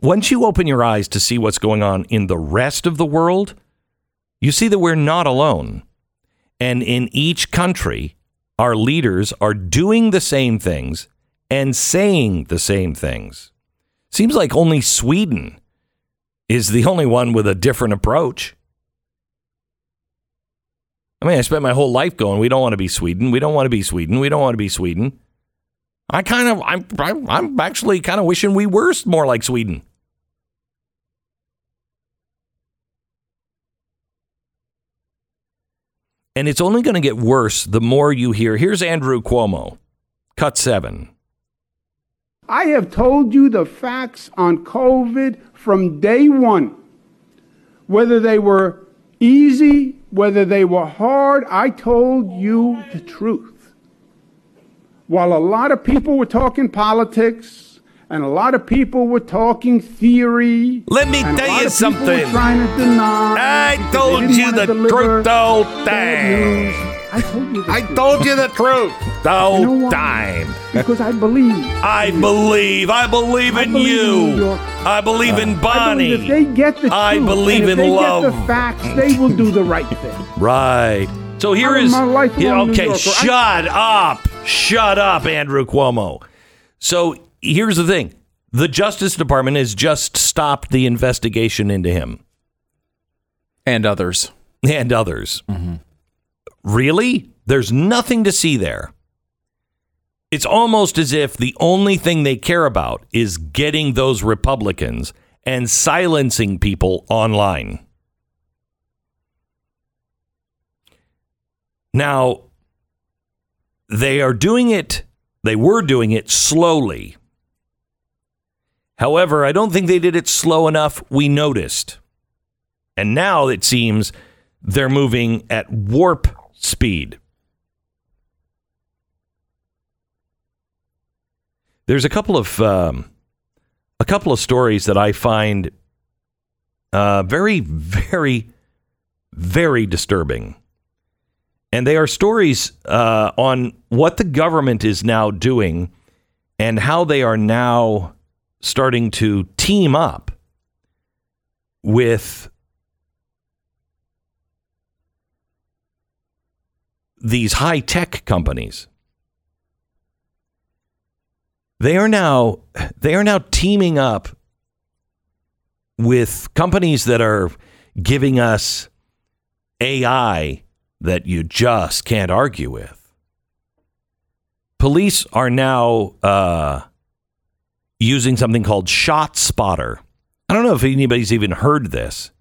A: Once you open your eyes to see what's going on in the rest of the world, you see that we're not alone. And in each country, our leaders are doing the same things and saying the same things. Seems like only Sweden is the only one with a different approach. I mean, I spent my whole life going, we don't want to be Sweden. We don't want to be Sweden. We don't want to be Sweden. I kind of, I'm, I'm actually kind of wishing we were more like Sweden. And it's only going to get worse the more you hear. Here's Andrew Cuomo, cut seven.
M: I have told you the facts on COVID from day one. Whether they were easy, whether they were hard, I told you the truth. While a lot of people were talking politics and a lot of people were talking theory,
A: let me tell you something.
M: Were trying to deny.
A: I told you the truth the whole time.
M: News. I told you the
A: I
M: truth.
A: told you the truth the
M: You know
A: time.
M: Because I believe.
A: I believe. I believe
M: I
A: in
M: believe
A: you.
M: York.
A: I believe in
M: I believe
A: Bonnie.
M: if they get the
A: I believe
M: and if
A: in
M: they
A: love.
M: get the facts, they will do the right thing.
A: Right. So here
M: I'm
A: is.
M: a lifelong
A: yeah,
M: New
A: okay,
M: Yorker. I-
A: shut up. Shut up, Andrew Cuomo. So here's the thing the Justice Department has just stopped the investigation into him
B: and others.
A: and others. Mm-hmm. Really? There's nothing to see there. It's almost as if the only thing they care about is getting those Republicans and silencing people online. Now, they are doing it, they were doing it slowly. However, I don't think they did it slow enough. We noticed. And now it seems they're moving at warp speed. There's a couple of um, a couple of stories that I find uh, very, very, very disturbing, and they are stories uh, on what the government is now doing and how they are now starting to team up with these high tech companies. They are now they are now teaming up with companies that are giving us AI that you just can't argue with. Police are now uh, using something called ShotSpotter. I don't know if anybody's even heard this,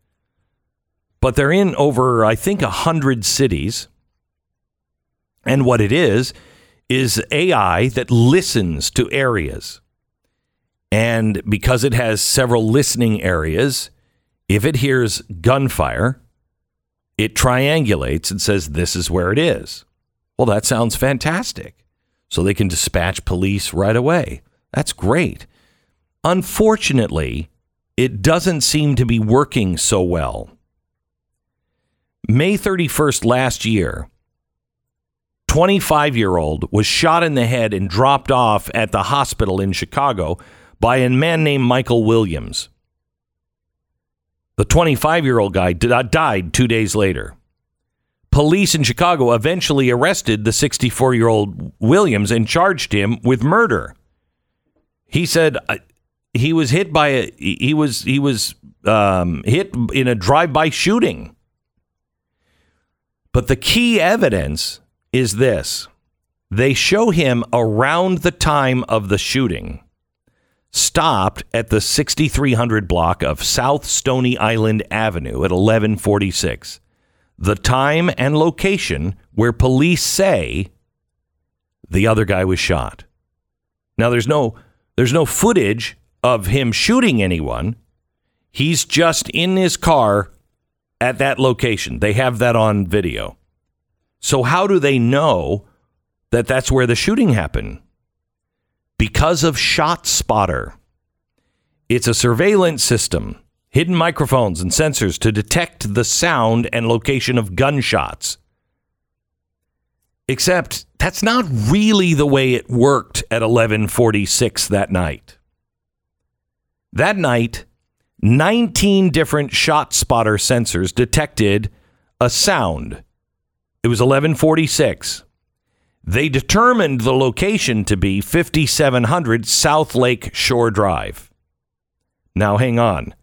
A: but they're in over, I think, a hundred cities. And what it is, is AI that listens to areas. And because it has several listening areas, if it hears gunfire, it triangulates and says, This is where it is. Well, that sounds fantastic. So they can dispatch police right away. That's great. Unfortunately, it doesn't seem to be working so well. May 31st last year, 25 year old was shot in the head and dropped off at the hospital in Chicago by a man named Michael Williams. The 25 year old guy uh, died two days later. Police in Chicago eventually arrested the 64 year old Williams and charged him with murder. He said uh, he was hit by a he was he was um, hit in a drive by shooting. But the key evidence is this they show him around the time of the shooting, stopped at the 6300 block of South Stony Island Avenue at 1146. The time and location where police say the other guy was shot. Now there's no there's no footage of him shooting anyone. He's just in his car at that location. They have that on video. So how do they know that that's where the shooting happened? Because of ShotSpotter. It's a surveillance system, hidden microphones and sensors to detect the sound and location of gunshots. Except that's not really the way it worked at 1146 that night. That night, 19 different ShotSpotter sensors detected a sound. It was 1146. They determined the location to be 5700 South Lake Shore Drive. Now hang on.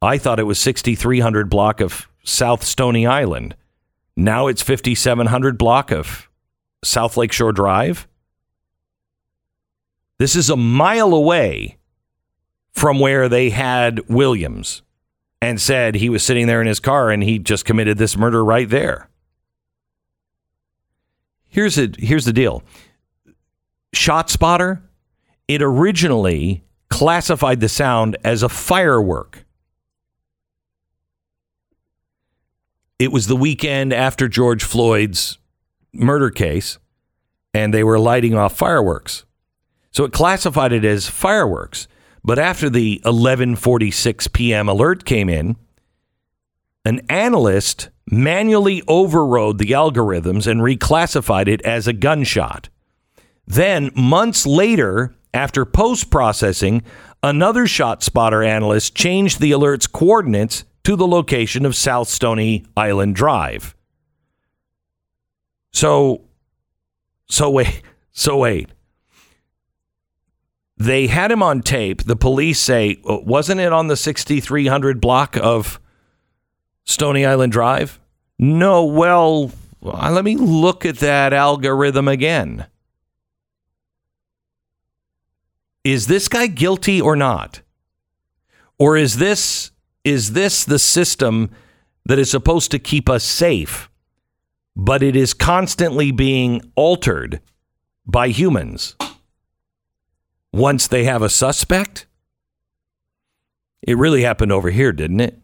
A: I thought it was 6300 block of South Stony Island. Now it's 5700 block of South Lake Shore Drive. This is a mile away from where they had Williams and said he was sitting there in his car and he just committed this murder right there. Here's a here's the deal. ShotSpotter, it originally classified the sound as a firework. It was the weekend after George Floyd's murder case, and they were lighting off fireworks. So it classified it as fireworks. But after the 11:46 p.m. alert came in, an analyst manually overrode the algorithms and reclassified it as a gunshot. Then, months later, after post processing, another ShotSpotter analyst changed the alert's coordinates to the location of South Stony Island Drive. So, so wait, so wait. They had him on tape. The police say, "Uh, wasn't it on the 6300 block of Stony Island Drive? No, well, uh, let me look at that algorithm again. Is this guy guilty or not? Or is this is this the system that is supposed to keep us safe, but it is constantly being altered by humans? Once they have a suspect? It really happened over here, didn't it?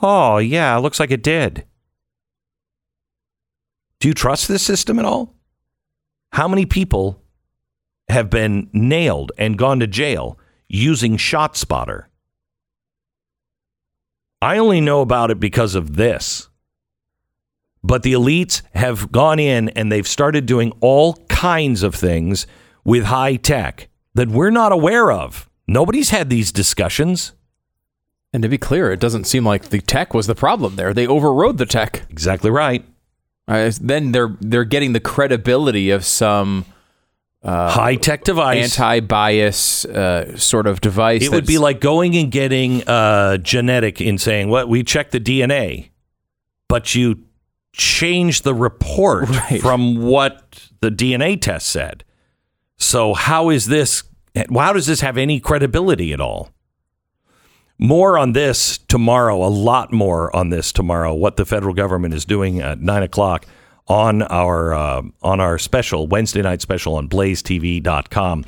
A: Oh, yeah, looks like it did. Do you trust this system at all? How many people have been nailed and gone to jail using ShotSpotter? I only know about it because of this. But the elites have gone in and they've started doing all kinds of things with high tech that we're not aware of. Nobody's had these discussions.
B: And to be clear, it doesn't seem like the tech was the problem there. They overrode the tech.
A: Exactly right.
B: Uh, then they're they're getting the credibility of some uh,
A: high tech device,
B: anti-bias uh, sort of device.
A: It would be like going and getting uh, genetic and saying, "What we checked the DNA," but you change the report from what the DNA test said. So how is this? How does this have any credibility at all? More on this tomorrow. A lot more on this tomorrow. What the federal government is doing at nine o'clock on our uh, on our special Wednesday night special on BlazeTV.com.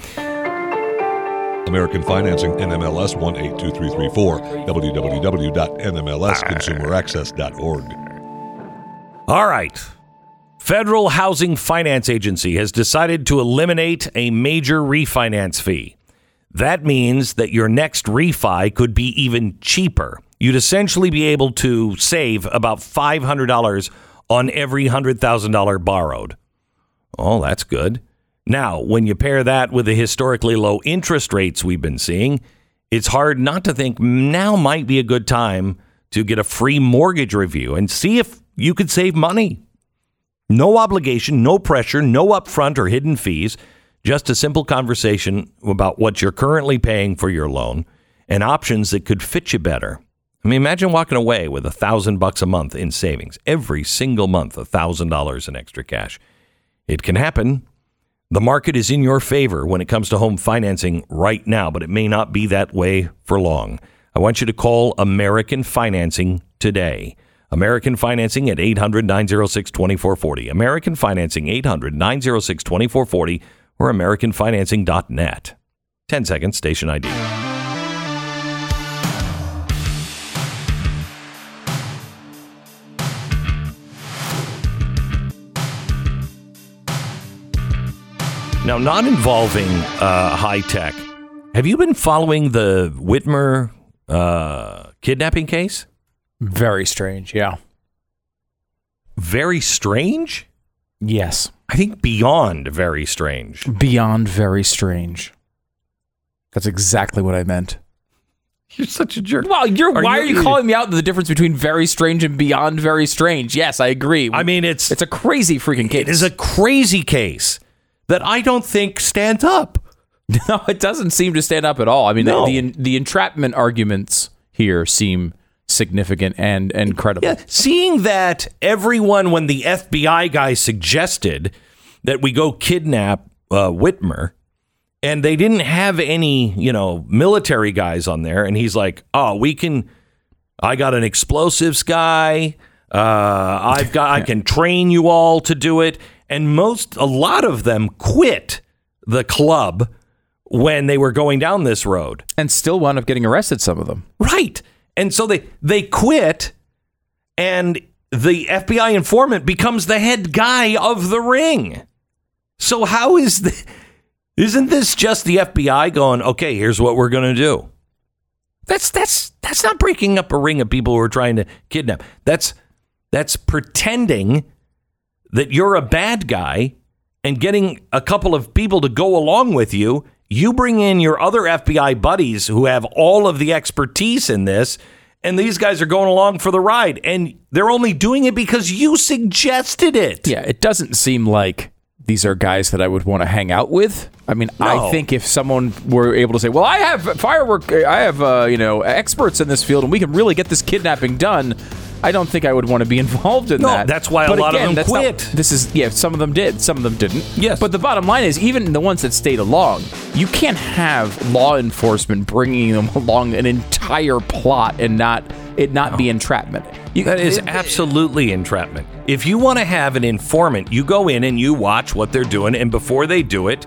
N: American Financing, NMLS 182334, www.nmlsconsumeraccess.org.
A: All right. Federal Housing Finance Agency has decided to eliminate a major refinance fee. That means that your next refi could be even cheaper. You'd essentially be able to save about $500 on every $100,000 borrowed. Oh, that's good. Now, when you pair that with the historically low interest rates we've been seeing, it's hard not to think now might be a good time to get a free mortgage review and see if you could save money. No obligation, no pressure, no upfront or hidden fees, just a simple conversation about what you're currently paying for your loan and options that could fit you better. I mean, imagine walking away with a thousand bucks a month in savings every single month, a thousand dollars in extra cash. It can happen. The market is in your favor when it comes to home financing right now, but it may not be that way for long. I want you to call American Financing today. American Financing at 800 906 2440. American Financing 800 906 2440 or AmericanFinancing.net. 10 seconds, station ID. Now, not involving uh, high tech. Have you been following the Whitmer uh, kidnapping case?
B: Very strange, yeah.
A: Very strange?
B: Yes.
A: I think beyond very strange.
B: Beyond very strange. That's exactly what I meant.
A: You're such a jerk.
B: Well, you're.
A: Are
B: why
A: you-
B: are you calling me out the difference between very strange and beyond very strange? Yes, I agree.
A: I mean, it's
B: it's a crazy freaking case.
A: It is a crazy case that I don't think stands up.
B: No, it doesn't seem to stand up at all. I mean,
A: No.
B: the, the the entrapment arguments here seem significant and and credible.
A: Yeah, seeing that everyone, when the FBI guy suggested that we go kidnap uh, Whitmer, and they didn't have any, you know, military guys on there, and he's like, "Oh, we can. I got an explosives guy. Uh, I've got. I can train you all to do it." And most, a lot of them quit the club when they were going down this road.
B: and still wound up getting arrested. Some of them.
A: Right. And so they they quit and the FBI informant becomes the head guy of the ring. So how is the isn't this just the FBI going, "Okay, here's what we're going to do." That's that's that's not breaking up a ring of people who are trying to kidnap. That's that's pretending that you're a bad guy and getting a couple of people to go along with you. You bring in your other FBI buddies who have all of the expertise in this, and these guys are going along for the ride. And they're only doing it because you suggested it.
B: Yeah, it doesn't seem like these are guys that I would want to hang out with. I mean, I think if someone were able to say, "Well, I have firework, I have uh, you know experts in this field, and we can really get this kidnapping done," I don't think I would want to be involved in
A: No,
B: that.
A: that's why a
B: But
A: lot of them
B: that's not-
A: quit.
B: this is yeah, some of them did, some of them didn't.
A: Yes.
B: but the bottom line is, even the ones that stayed along, you can't have law enforcement bringing them along an entire plot and not it not be entrapment. You,
A: That is absolutely entrapment. If you want to have an informant, you go in and you watch what they're doing, and before they do it,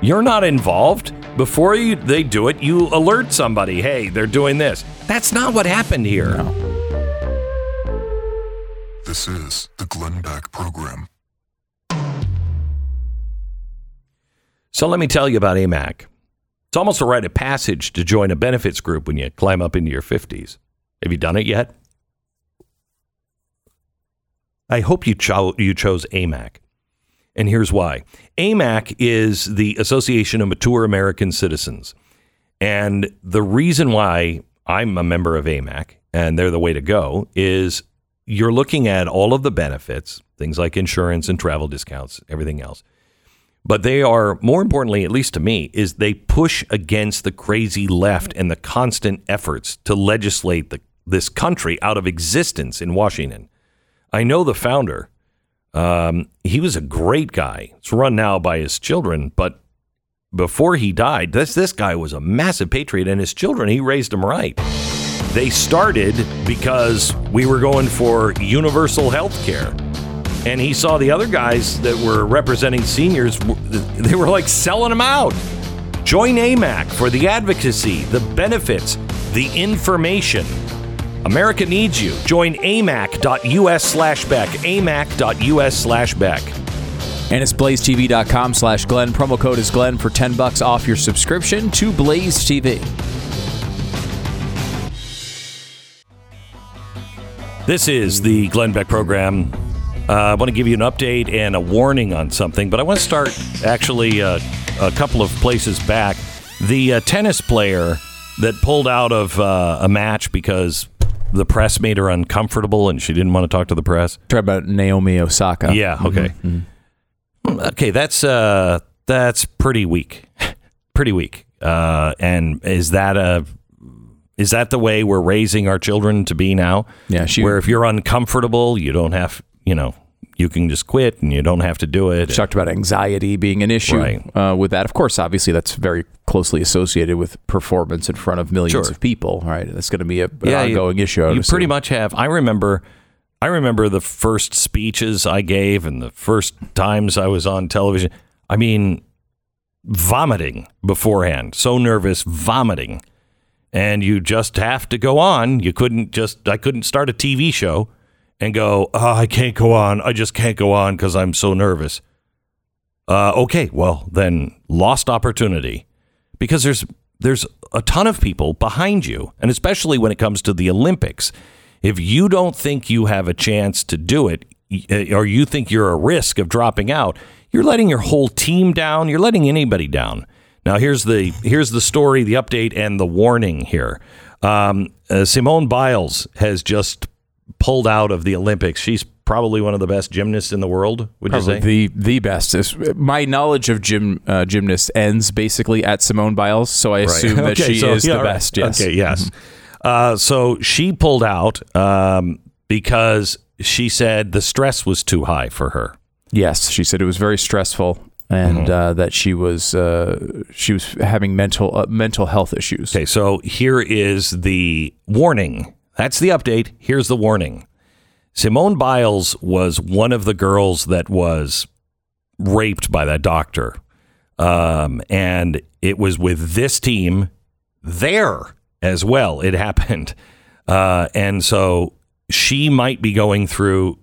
A: you're not involved. Before you, they do it, you alert somebody, hey, they're doing this. That's not what happened here.
C: This is the Glenn Beck Program.
A: So let me tell you about AMAC. It's almost a rite of passage to join a benefits group when you climb up into your 50s. Have you done it yet? I hope you, cho- you chose AMAC. And here's why AMAC is the Association of Mature American Citizens. And the reason why I'm a member of AMAC and they're the way to go is you're looking at all of the benefits, things like insurance and travel discounts, everything else. But they are, more importantly, at least to me, is they push against the crazy left and the constant efforts to legislate the, this country out of existence in Washington. I know the founder. Um, he was a great guy. It's run now by his children, but before he died, this this guy was a massive patriot, and his children he raised them right. They started because we were going for universal health care. And he saw the other guys that were representing seniors, they were like selling them out. Join AMAC for the advocacy, the benefits, the information. America needs you. Join amac.us slash Beck. amac.us slash Beck.
B: And it's blazetv.com slash Glenn. Promo code is Glenn for 10 bucks off your subscription to Blaze TV.
A: This is the Glenn Beck program. Uh, I want to give you an update and a warning on something, but I want to start actually uh, a couple of places back. The uh, tennis player that pulled out of uh, a match because the press made her uncomfortable and she didn't want to talk to the press.
B: Talk about Naomi Osaka.
A: Yeah, okay. Okay, that's uh that's pretty weak. pretty weak. Uh and is that a is that the way we're raising our children to be now?
B: Yeah, she-
A: where if you're uncomfortable, you don't have, you know, you can just quit and you don't have to do it.
B: She talked about anxiety being an issue
A: Right.
B: uh, with that. Of course, obviously, that's very closely associated with performance in front of millions
A: Sure.
B: of people, right? That's going to be a, an
A: you-
B: ongoing issue. I
A: You pretty
B: assume.
A: much have. I remember, I remember the first speeches I gave and the first times I was on television. I mean, vomiting beforehand, so nervous, vomiting, and you just have to go on. You couldn't just. I couldn't start a TV show and go. Oh, I can't go on. I just can't go on because I'm so nervous. Uh, okay, well then, lost opportunity because there's there's a ton of people behind you, and especially when it comes to the Olympics. If you don't think you have a chance to do it, or you think you're a risk of dropping out, you're letting your whole team down. You're letting anybody down. Now here's the here's the story, the update, and the warning here. Um, uh, Simone Biles has just pulled out of the Olympics. She's probably one of the best gymnasts in the world. Would
B: Probably
A: you say?
B: the the best. My knowledge of gym uh, gymnasts ends basically at Simone Biles, so I
A: Right.
B: assume that
A: Okay,
B: she
A: so-
B: is
A: yeah,
B: the
A: right.
B: best. Yes.
A: Okay, yes. Uh, so she pulled out um, because she said the stress was too high for her.
B: Yes, she said it was very stressful and
A: Mm-hmm.
B: uh, that she was uh, she was having mental uh, mental health issues.
A: Okay, so here is the warning. That's the update. Here's the warning. Simone Biles was one of the girls that was raped by that doctor. Um, and it was with this team there as well. It happened. Uh, and so she might be going through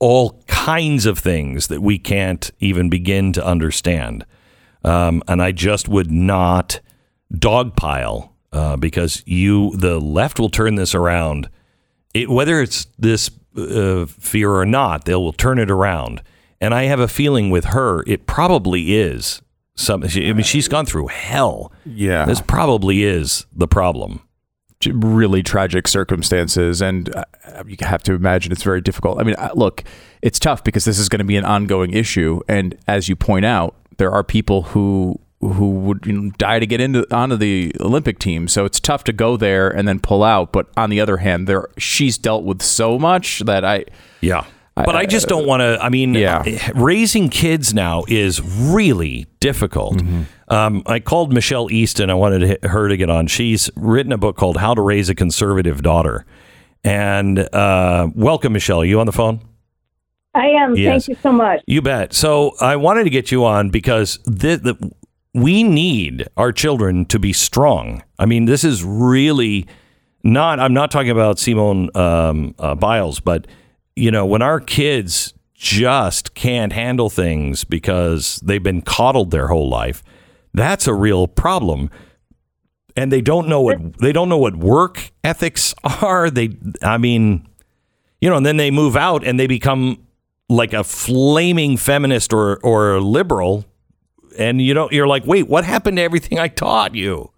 A: all kinds of things that we can't even begin to understand. Um, and I just would not dogpile uh, because you, the left, will turn this around. It, whether it's this uh, fear or not, they will turn it around. And I have a feeling with her, it probably is something. I mean, she's gone through hell.
B: Yeah.
A: This probably is the problem.
B: Really tragic circumstances, and uh, you have to imagine it's very difficult. I mean, uh, look, it's tough because this is going to be an ongoing issue, and as you point out, there are people who who would you know, die to get into onto the Olympic team. So it's tough to go there and then pull out. But on the other hand, there she's dealt with so much that I
A: yeah. But I just don't want to. I mean, yeah. raising kids now is really difficult.
B: Mm-hmm.
A: Um, I called Michelle Easton. I wanted her to get on. She's written a book called "How to Raise a Conservative Daughter." And uh, welcome, Michelle. Are you on the phone?
O: I am.
A: Yes.
O: Thank you so much.
A: You bet. So I wanted to get you on because the, the, we need our children to be strong. I mean, this is really not. I'm not talking about Simone um, uh, Biles, but you know, when our kids just can't handle things because they've been coddled their whole life, that's a real problem. And they don't know what they don't know what work ethics are. They, I mean, you know, and then they move out and they become like a flaming feminist or or liberal, and you know, you're like, wait, what happened to everything I taught you?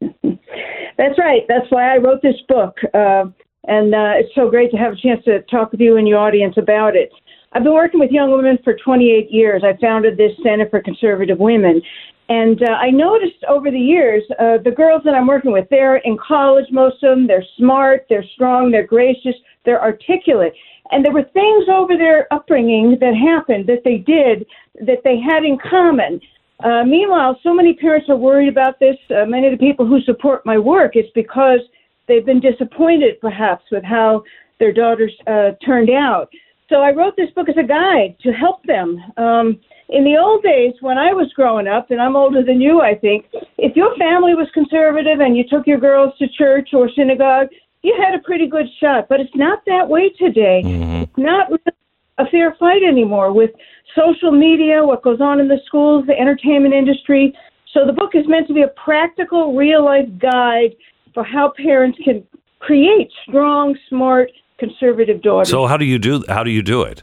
O: That's right. That's why I wrote this book. Uh, and uh, it's so great to have a chance to talk with you and your audience about it. I've been working with young women for 28 years. I founded this Center for Conservative Women. And uh, I noticed over the years, uh, the girls that I'm working with, they're in college, most of them. They're smart, they're strong, they're gracious, they're articulate. And there were things over their upbringing that happened that they did that they had in common. Uh, meanwhile, so many parents are worried about this. Uh, many of the people who support my work, it's because they've been disappointed perhaps with how their daughters uh, turned out. So I wrote this book as a guide to help them. Um, in the old days, when I was growing up, and I'm older than you, I think, if your family was conservative and you took your girls to church or synagogue, you had a pretty good shot. But it's not that way today. It's not really a fair fight anymore with social media, what goes on in the schools, the entertainment industry. So the book is meant to be a practical, real life guide for how parents can create strong, smart, conservative daughters.
A: So how do you do how do you do it?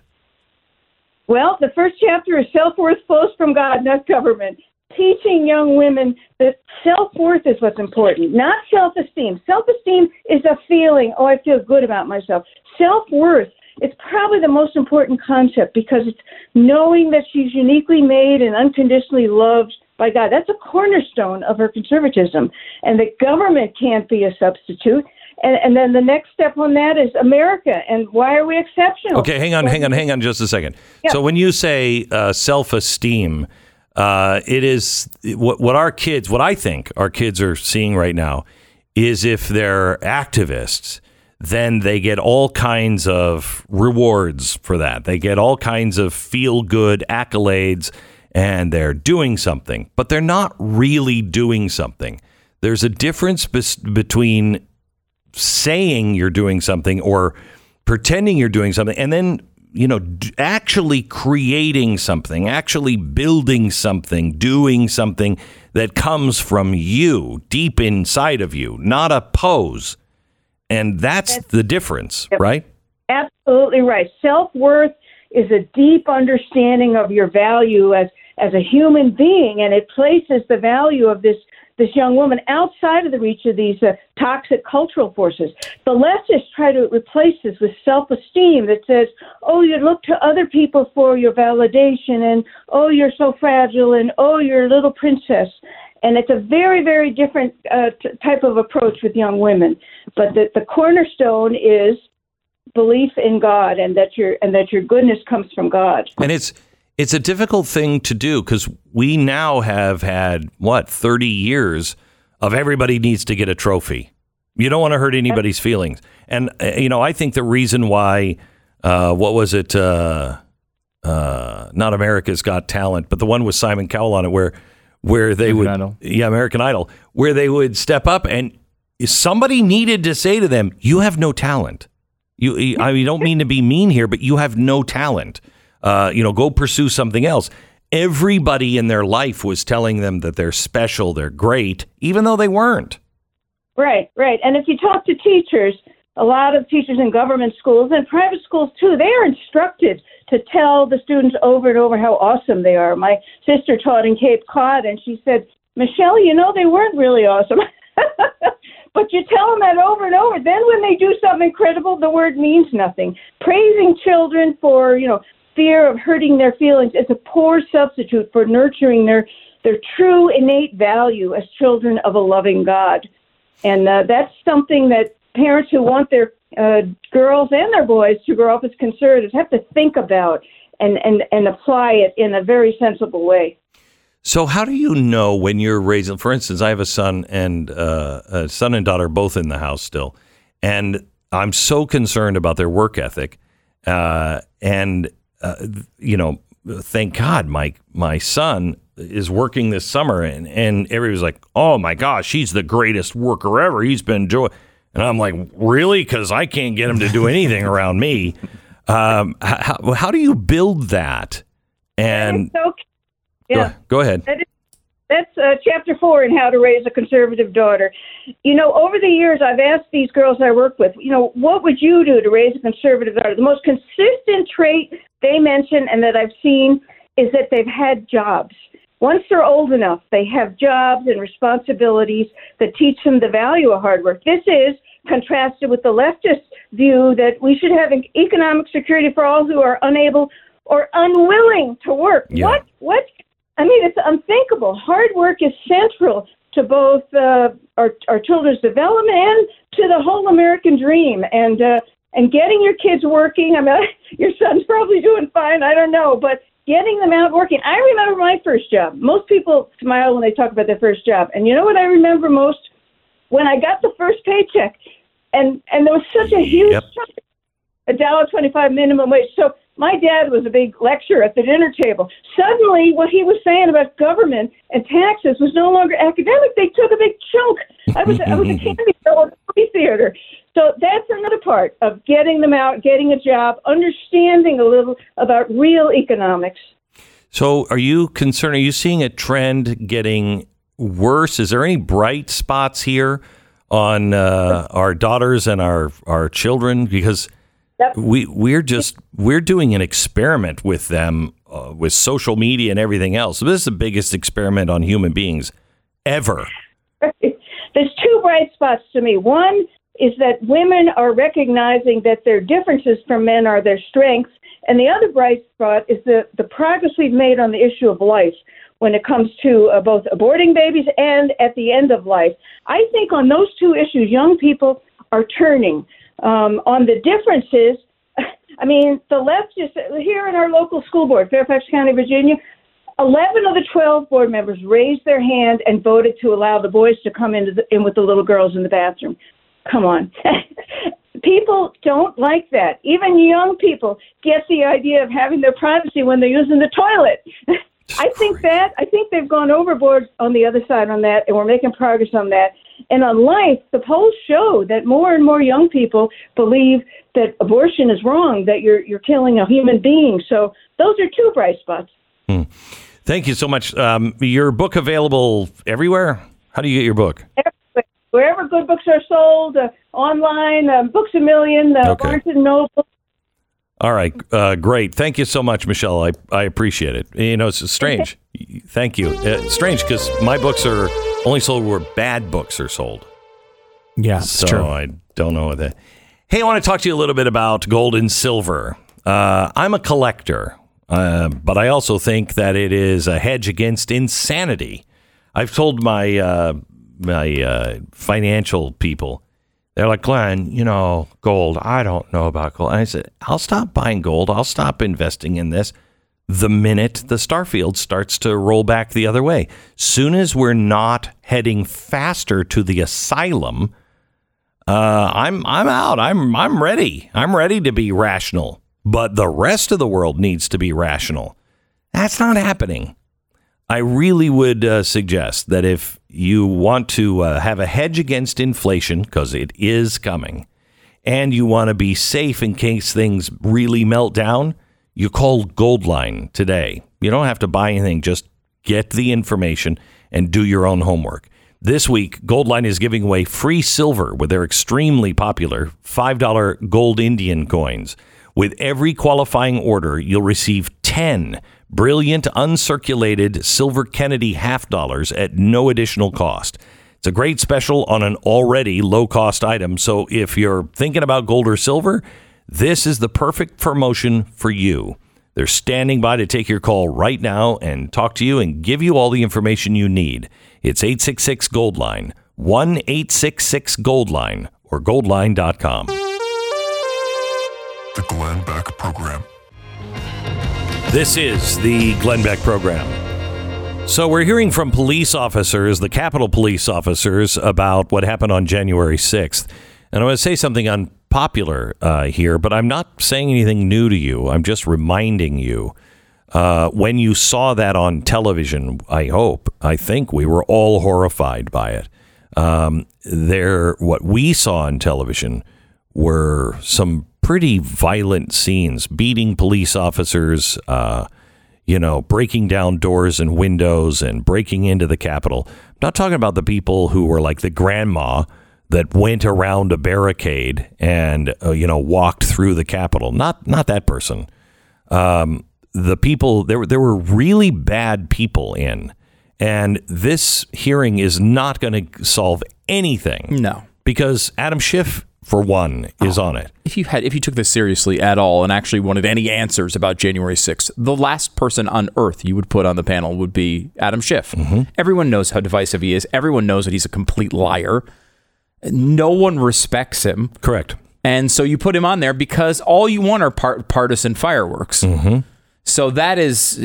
O: Well, the first chapter is self worth flows from God, not government. Teaching young women that self worth is what's important, not self esteem. Self esteem is a feeling, oh, I feel good about myself. Self worth is probably the most important concept because it's knowing that she's uniquely made and unconditionally loved by God. That's a cornerstone of her conservatism. And that government can't be a substitute. And, and then the next step on that is America. And why are we exceptional?
A: Okay, hang on, hang on, hang on, just a second.
O: Yeah.
A: So when you say uh, self-esteem, uh, it is what what our kids, what I think our kids are seeing right now, is if they're activists, then they get all kinds of rewards for that. They get all kinds of feel-good accolades, and they're doing something, but they're not really doing something. There's a difference bes- between saying you're doing something or pretending you're doing something and then you know d- actually creating something actually building something doing something that comes from you deep inside of you not a pose and that's the difference right
O: Absolutely right. Self worth is a deep understanding of your value as as a human being, and it places the value of this this young woman outside of the reach of these uh, toxic cultural forces. The leftists try to replace this with self-esteem that says, "Oh, you look to other people for your validation," and "Oh, you're so fragile," and "Oh, you're a little princess." And it's a very, very different uh, t- type of approach with young women. But the, the cornerstone is belief in God and that your and that your goodness comes from God.
A: And it's it's a difficult thing to do because we now have had what 30 years of everybody needs to get a trophy. You don't want to hurt anybody's feelings, and uh, you know I think the reason why uh, what was it? Uh, uh, not America's Got Talent, but the one with Simon Cowell on it, where where they would yeah American Idol, where they would step up and somebody needed to say to them, "You have no talent." You, I don't mean to be mean here, but you have no talent. Uh, you know, go pursue something else. Everybody in their life was telling them that they're special, they're great, even though they weren't.
O: Right, right. And if you talk to teachers, a lot of teachers in government schools and private schools too, they are instructed to tell the students over and over how awesome they are. My sister taught in Cape Cod, and she said, Michelle, you know, they weren't really awesome. but you tell them that over and over. Then when they do something incredible, the word means nothing. Praising children for, you know, fear of hurting their feelings is a poor substitute for nurturing their their true innate value as children of a loving God. And uh, that's something that parents who want their uh, girls and their boys to grow up as conservatives have to think about and, and, and apply it in a very sensible way.
A: So, how do you know when you're raising? For instance, I have a son and uh, a son and daughter both in the house still, and I'm so concerned about their work ethic. Uh, and uh, you know, thank God, my my son is working this summer, and and everybody's like, "Oh my gosh, he's the greatest worker ever. He's been doing." And I'm like, "Really?" Because I can't get him to do anything around me. Um, how, how do you build that? And
O: so, yeah,
A: go, go ahead.
O: That is, that's uh, chapter four in how to raise a conservative daughter. You know, over the years, I've asked these girls I work with, you know, what would you do to raise a conservative daughter? The most consistent trait they mention and that I've seen is that they've had jobs. Once they're old enough, they have jobs and responsibilities that teach them the value of hard work. This is contrasted with the leftist view that we should have economic security for all who are unable or unwilling to work.
A: Yeah.
O: What what I mean, it's unthinkable. Hard work is central to both uh, our, our children's development and to the whole American dream. And uh, and getting your kids working. I mean, your son's probably doing fine. I don't know, but getting them out working. I remember my first job. Most people smile when they talk about their first job, and you know what I remember most? When I got the first paycheck, and and there was such a huge
A: Yep.
O: a dollar twenty-five minimum wage. So my dad was a big lecturer at the dinner table. Suddenly, what he was saying about government and taxes was no longer academic. They took a big chunk. I was I was a candy girl at the movie theater. So that's another part of getting them out, getting a job, understanding a little about real economics.
A: So, are you concerned? Are you seeing a trend getting worse? Is there any bright spots here on uh, our daughters and our our children? Because we we're just we're doing an experiment with them uh, with social media and everything else. This is the biggest experiment on human beings ever.
O: There's two bright spots to me. One is that women are recognizing that their differences from men are their strengths. And the other bright spot is the, the progress we've made on the issue of life when it comes to uh, both aborting babies and at the end of life. I think on those two issues, young people are turning. Um, on the differences, I mean, the left just here in our local school board, Fairfax County, Virginia. 11 of the 12 board members raised their hand and voted to allow the boys to come into the, in with the little girls in the bathroom. Come on. people don't like that. Even young people get the idea of having their privacy when they're using the toilet. I think that I think they've gone overboard on the other side on that, and we're making progress on that. And on life, the polls show that more and more young people believe that abortion is wrong, that you're you're killing a human being. So those are two bright spots.
A: Hmm. Thank you so much. Um, your book available everywhere. How do you get your book?
O: Wherever good books are sold, uh, online, uh, Books a Million, uh,
A: Okay.
O: Barnes and Noble.
A: All right, uh, great. Thank you so much, Michelle. I, I appreciate it. You know, it's strange. Thank you. Uh, strange because my books are only sold where bad books are sold.
B: Yeah, it's
A: so
B: true.
A: I don't know what that. Hey, I want to talk to you a little bit about gold and silver. Uh, I'm a collector, uh, but I also think that it is a hedge against insanity. I've told my uh, my uh, financial people, they're like, Glenn, you know, gold. I don't know about gold. And I said, I'll stop buying gold. I'll stop investing in this the minute the starfield starts to roll back the other way. Soon as we're not heading faster to the asylum, uh, I'm I'm out. I'm I'm ready. I'm ready to be rational. But the rest of the world needs to be rational. That's not happening. I really would uh, suggest that if you want to uh, have a hedge against inflation, because it is coming, and you want to be safe in case things really melt down, you call Goldline today. You don't have to buy anything, just get the information and do your own homework. This week, Goldline is giving away free silver with their extremely popular $5 gold Indian coins. With every qualifying order, you'll receive 10 brilliant uncirculated silver Kennedy half dollars at no additional cost. It's a great special on an already low cost item. So if you're thinking about gold or silver, this is the perfect promotion for you. They're standing by to take your call right now and talk to you and give you all the information you need. It's 866 Gold Line, 1 866 Gold Line, or goldline.com.
C: The Glenn Beck Program.
A: This is the Glenn Beck program. So we're hearing from police officers, the Capitol police officers, about what happened on January 6th. And I want to say something unpopular uh, here, but I'm not saying anything new to you. I'm just reminding you. Uh, when you saw that on television, I hope, I think we were all horrified by it. Um, there, what we saw on television were some pretty violent scenes, beating police officers, uh, you know, breaking down doors and windows and breaking into the Capitol. I'm not talking about the people who were like the grandma that went around a barricade and uh, you know walked through the Capitol. Not not that person. Um, the people there were there were really bad people in, and this hearing is not going to solve anything.
B: No,
A: because Adam Schiff, for one, is on it.
B: If you had, if you took this seriously at all and actually wanted any answers about January 6th, the last person on earth you would put on the panel would be Adam Schiff. Everyone knows how divisive he is. Everyone knows that he's a complete liar. No one respects him.
A: Correct.
B: And so you put him on there because all you want are part, partisan fireworks.
A: Mm-hmm.
B: So that is, uh,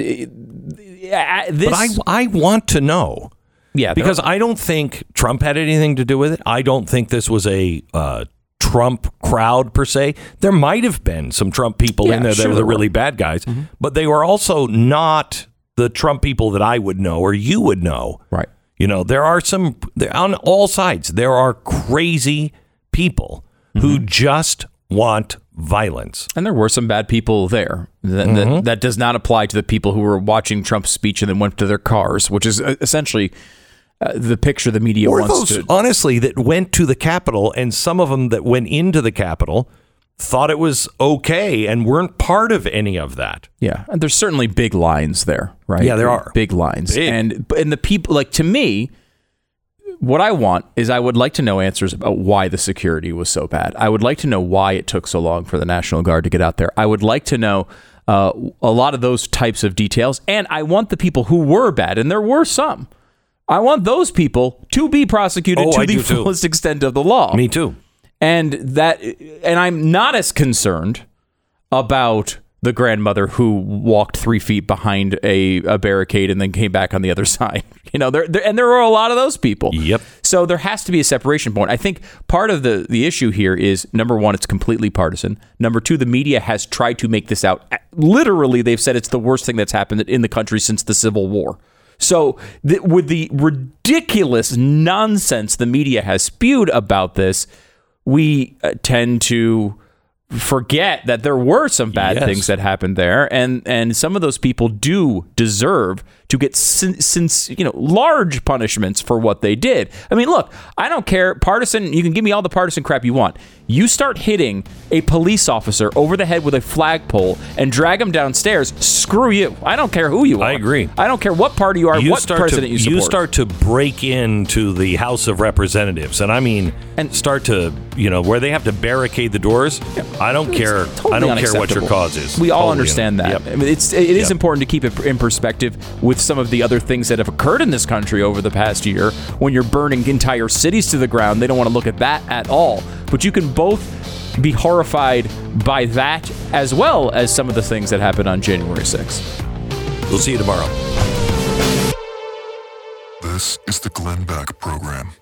B: this,
A: But I I want to know.
B: Yeah,
A: because I don't think Trump had anything to do with it. I don't think this was a uh, Trump crowd per se. There might have been some Trump people
B: Yeah,
A: in there that were the really bad guys, but they were also not the Trump people that I would know or you would know.
B: Right.
A: You know, there are some on all sides. There are crazy people who
B: Mm-hmm.
A: just want violence.
B: And there were some bad people there. That,
A: Mhm.
B: that, that does not apply to the people who were watching Trump's speech and then went to their cars, which is uh, essentially uh, the picture the media
A: Or
B: wants
A: those,
B: to.
A: honestly, that went to the Capitol, and some of them that went into the Capitol thought it was okay and weren't part of any of that.
B: Yeah, and there's certainly big lines there, right?
A: Yeah, there are.
B: big lines,
A: Big.
B: and and the people like to me. What I want is I would like to know answers about why the security was so bad. I would like to know why it took so long for the National Guard to get out there. I would like to know uh, a lot of those types of details, and I want the people who were bad, and there were some. I want those people to be prosecuted
A: Oh,
B: to
A: I
B: the
A: do too.
B: fullest extent of the law.
A: Me too.
B: And that, and I'm not as concerned about the grandmother who walked three feet behind a, a barricade and then came back on the other side. You know, there, there and there are a lot of those people.
A: Yep.
B: So there has to be a separation point. I think part of the the issue here is number one, it's completely partisan. Number two, the media has tried to make this out. Literally, they've said it's the worst thing that's happened in the country since the Civil War. So, th- with the ridiculous nonsense the media has spewed about this, we uh, tend to forget that there were some bad
A: Yes.
B: things that happened there, and and some of those people do deserve to get sin, since you know large punishments for what they did. I mean, look, I don't care partisan. You can give me all the partisan crap you want. You start hitting a police officer over the head with a flagpole and drag him downstairs. Screw you. I don't care who you are. I
A: agree.
B: I don't care what party you are,
A: you
B: what
A: start
B: president
A: to,
B: you support.
A: You start to break into the House of Representatives, and I mean, and start to you know where they have to barricade the doors. I don't care.
B: Totally
A: I don't care what your cause is.
B: We all
A: Totally
B: understand
A: un-
B: that.
A: Yep.
B: I mean, it's it is
A: Yep.
B: important to keep it in perspective with some of the other things that have occurred in this country over the past year. When you're burning entire cities to the ground, they don't want to look at that at all. But you can both be horrified by that as well as some of the things that happened on January 6th.
A: We'll see you tomorrow.
C: This is the Glenn Beck Program.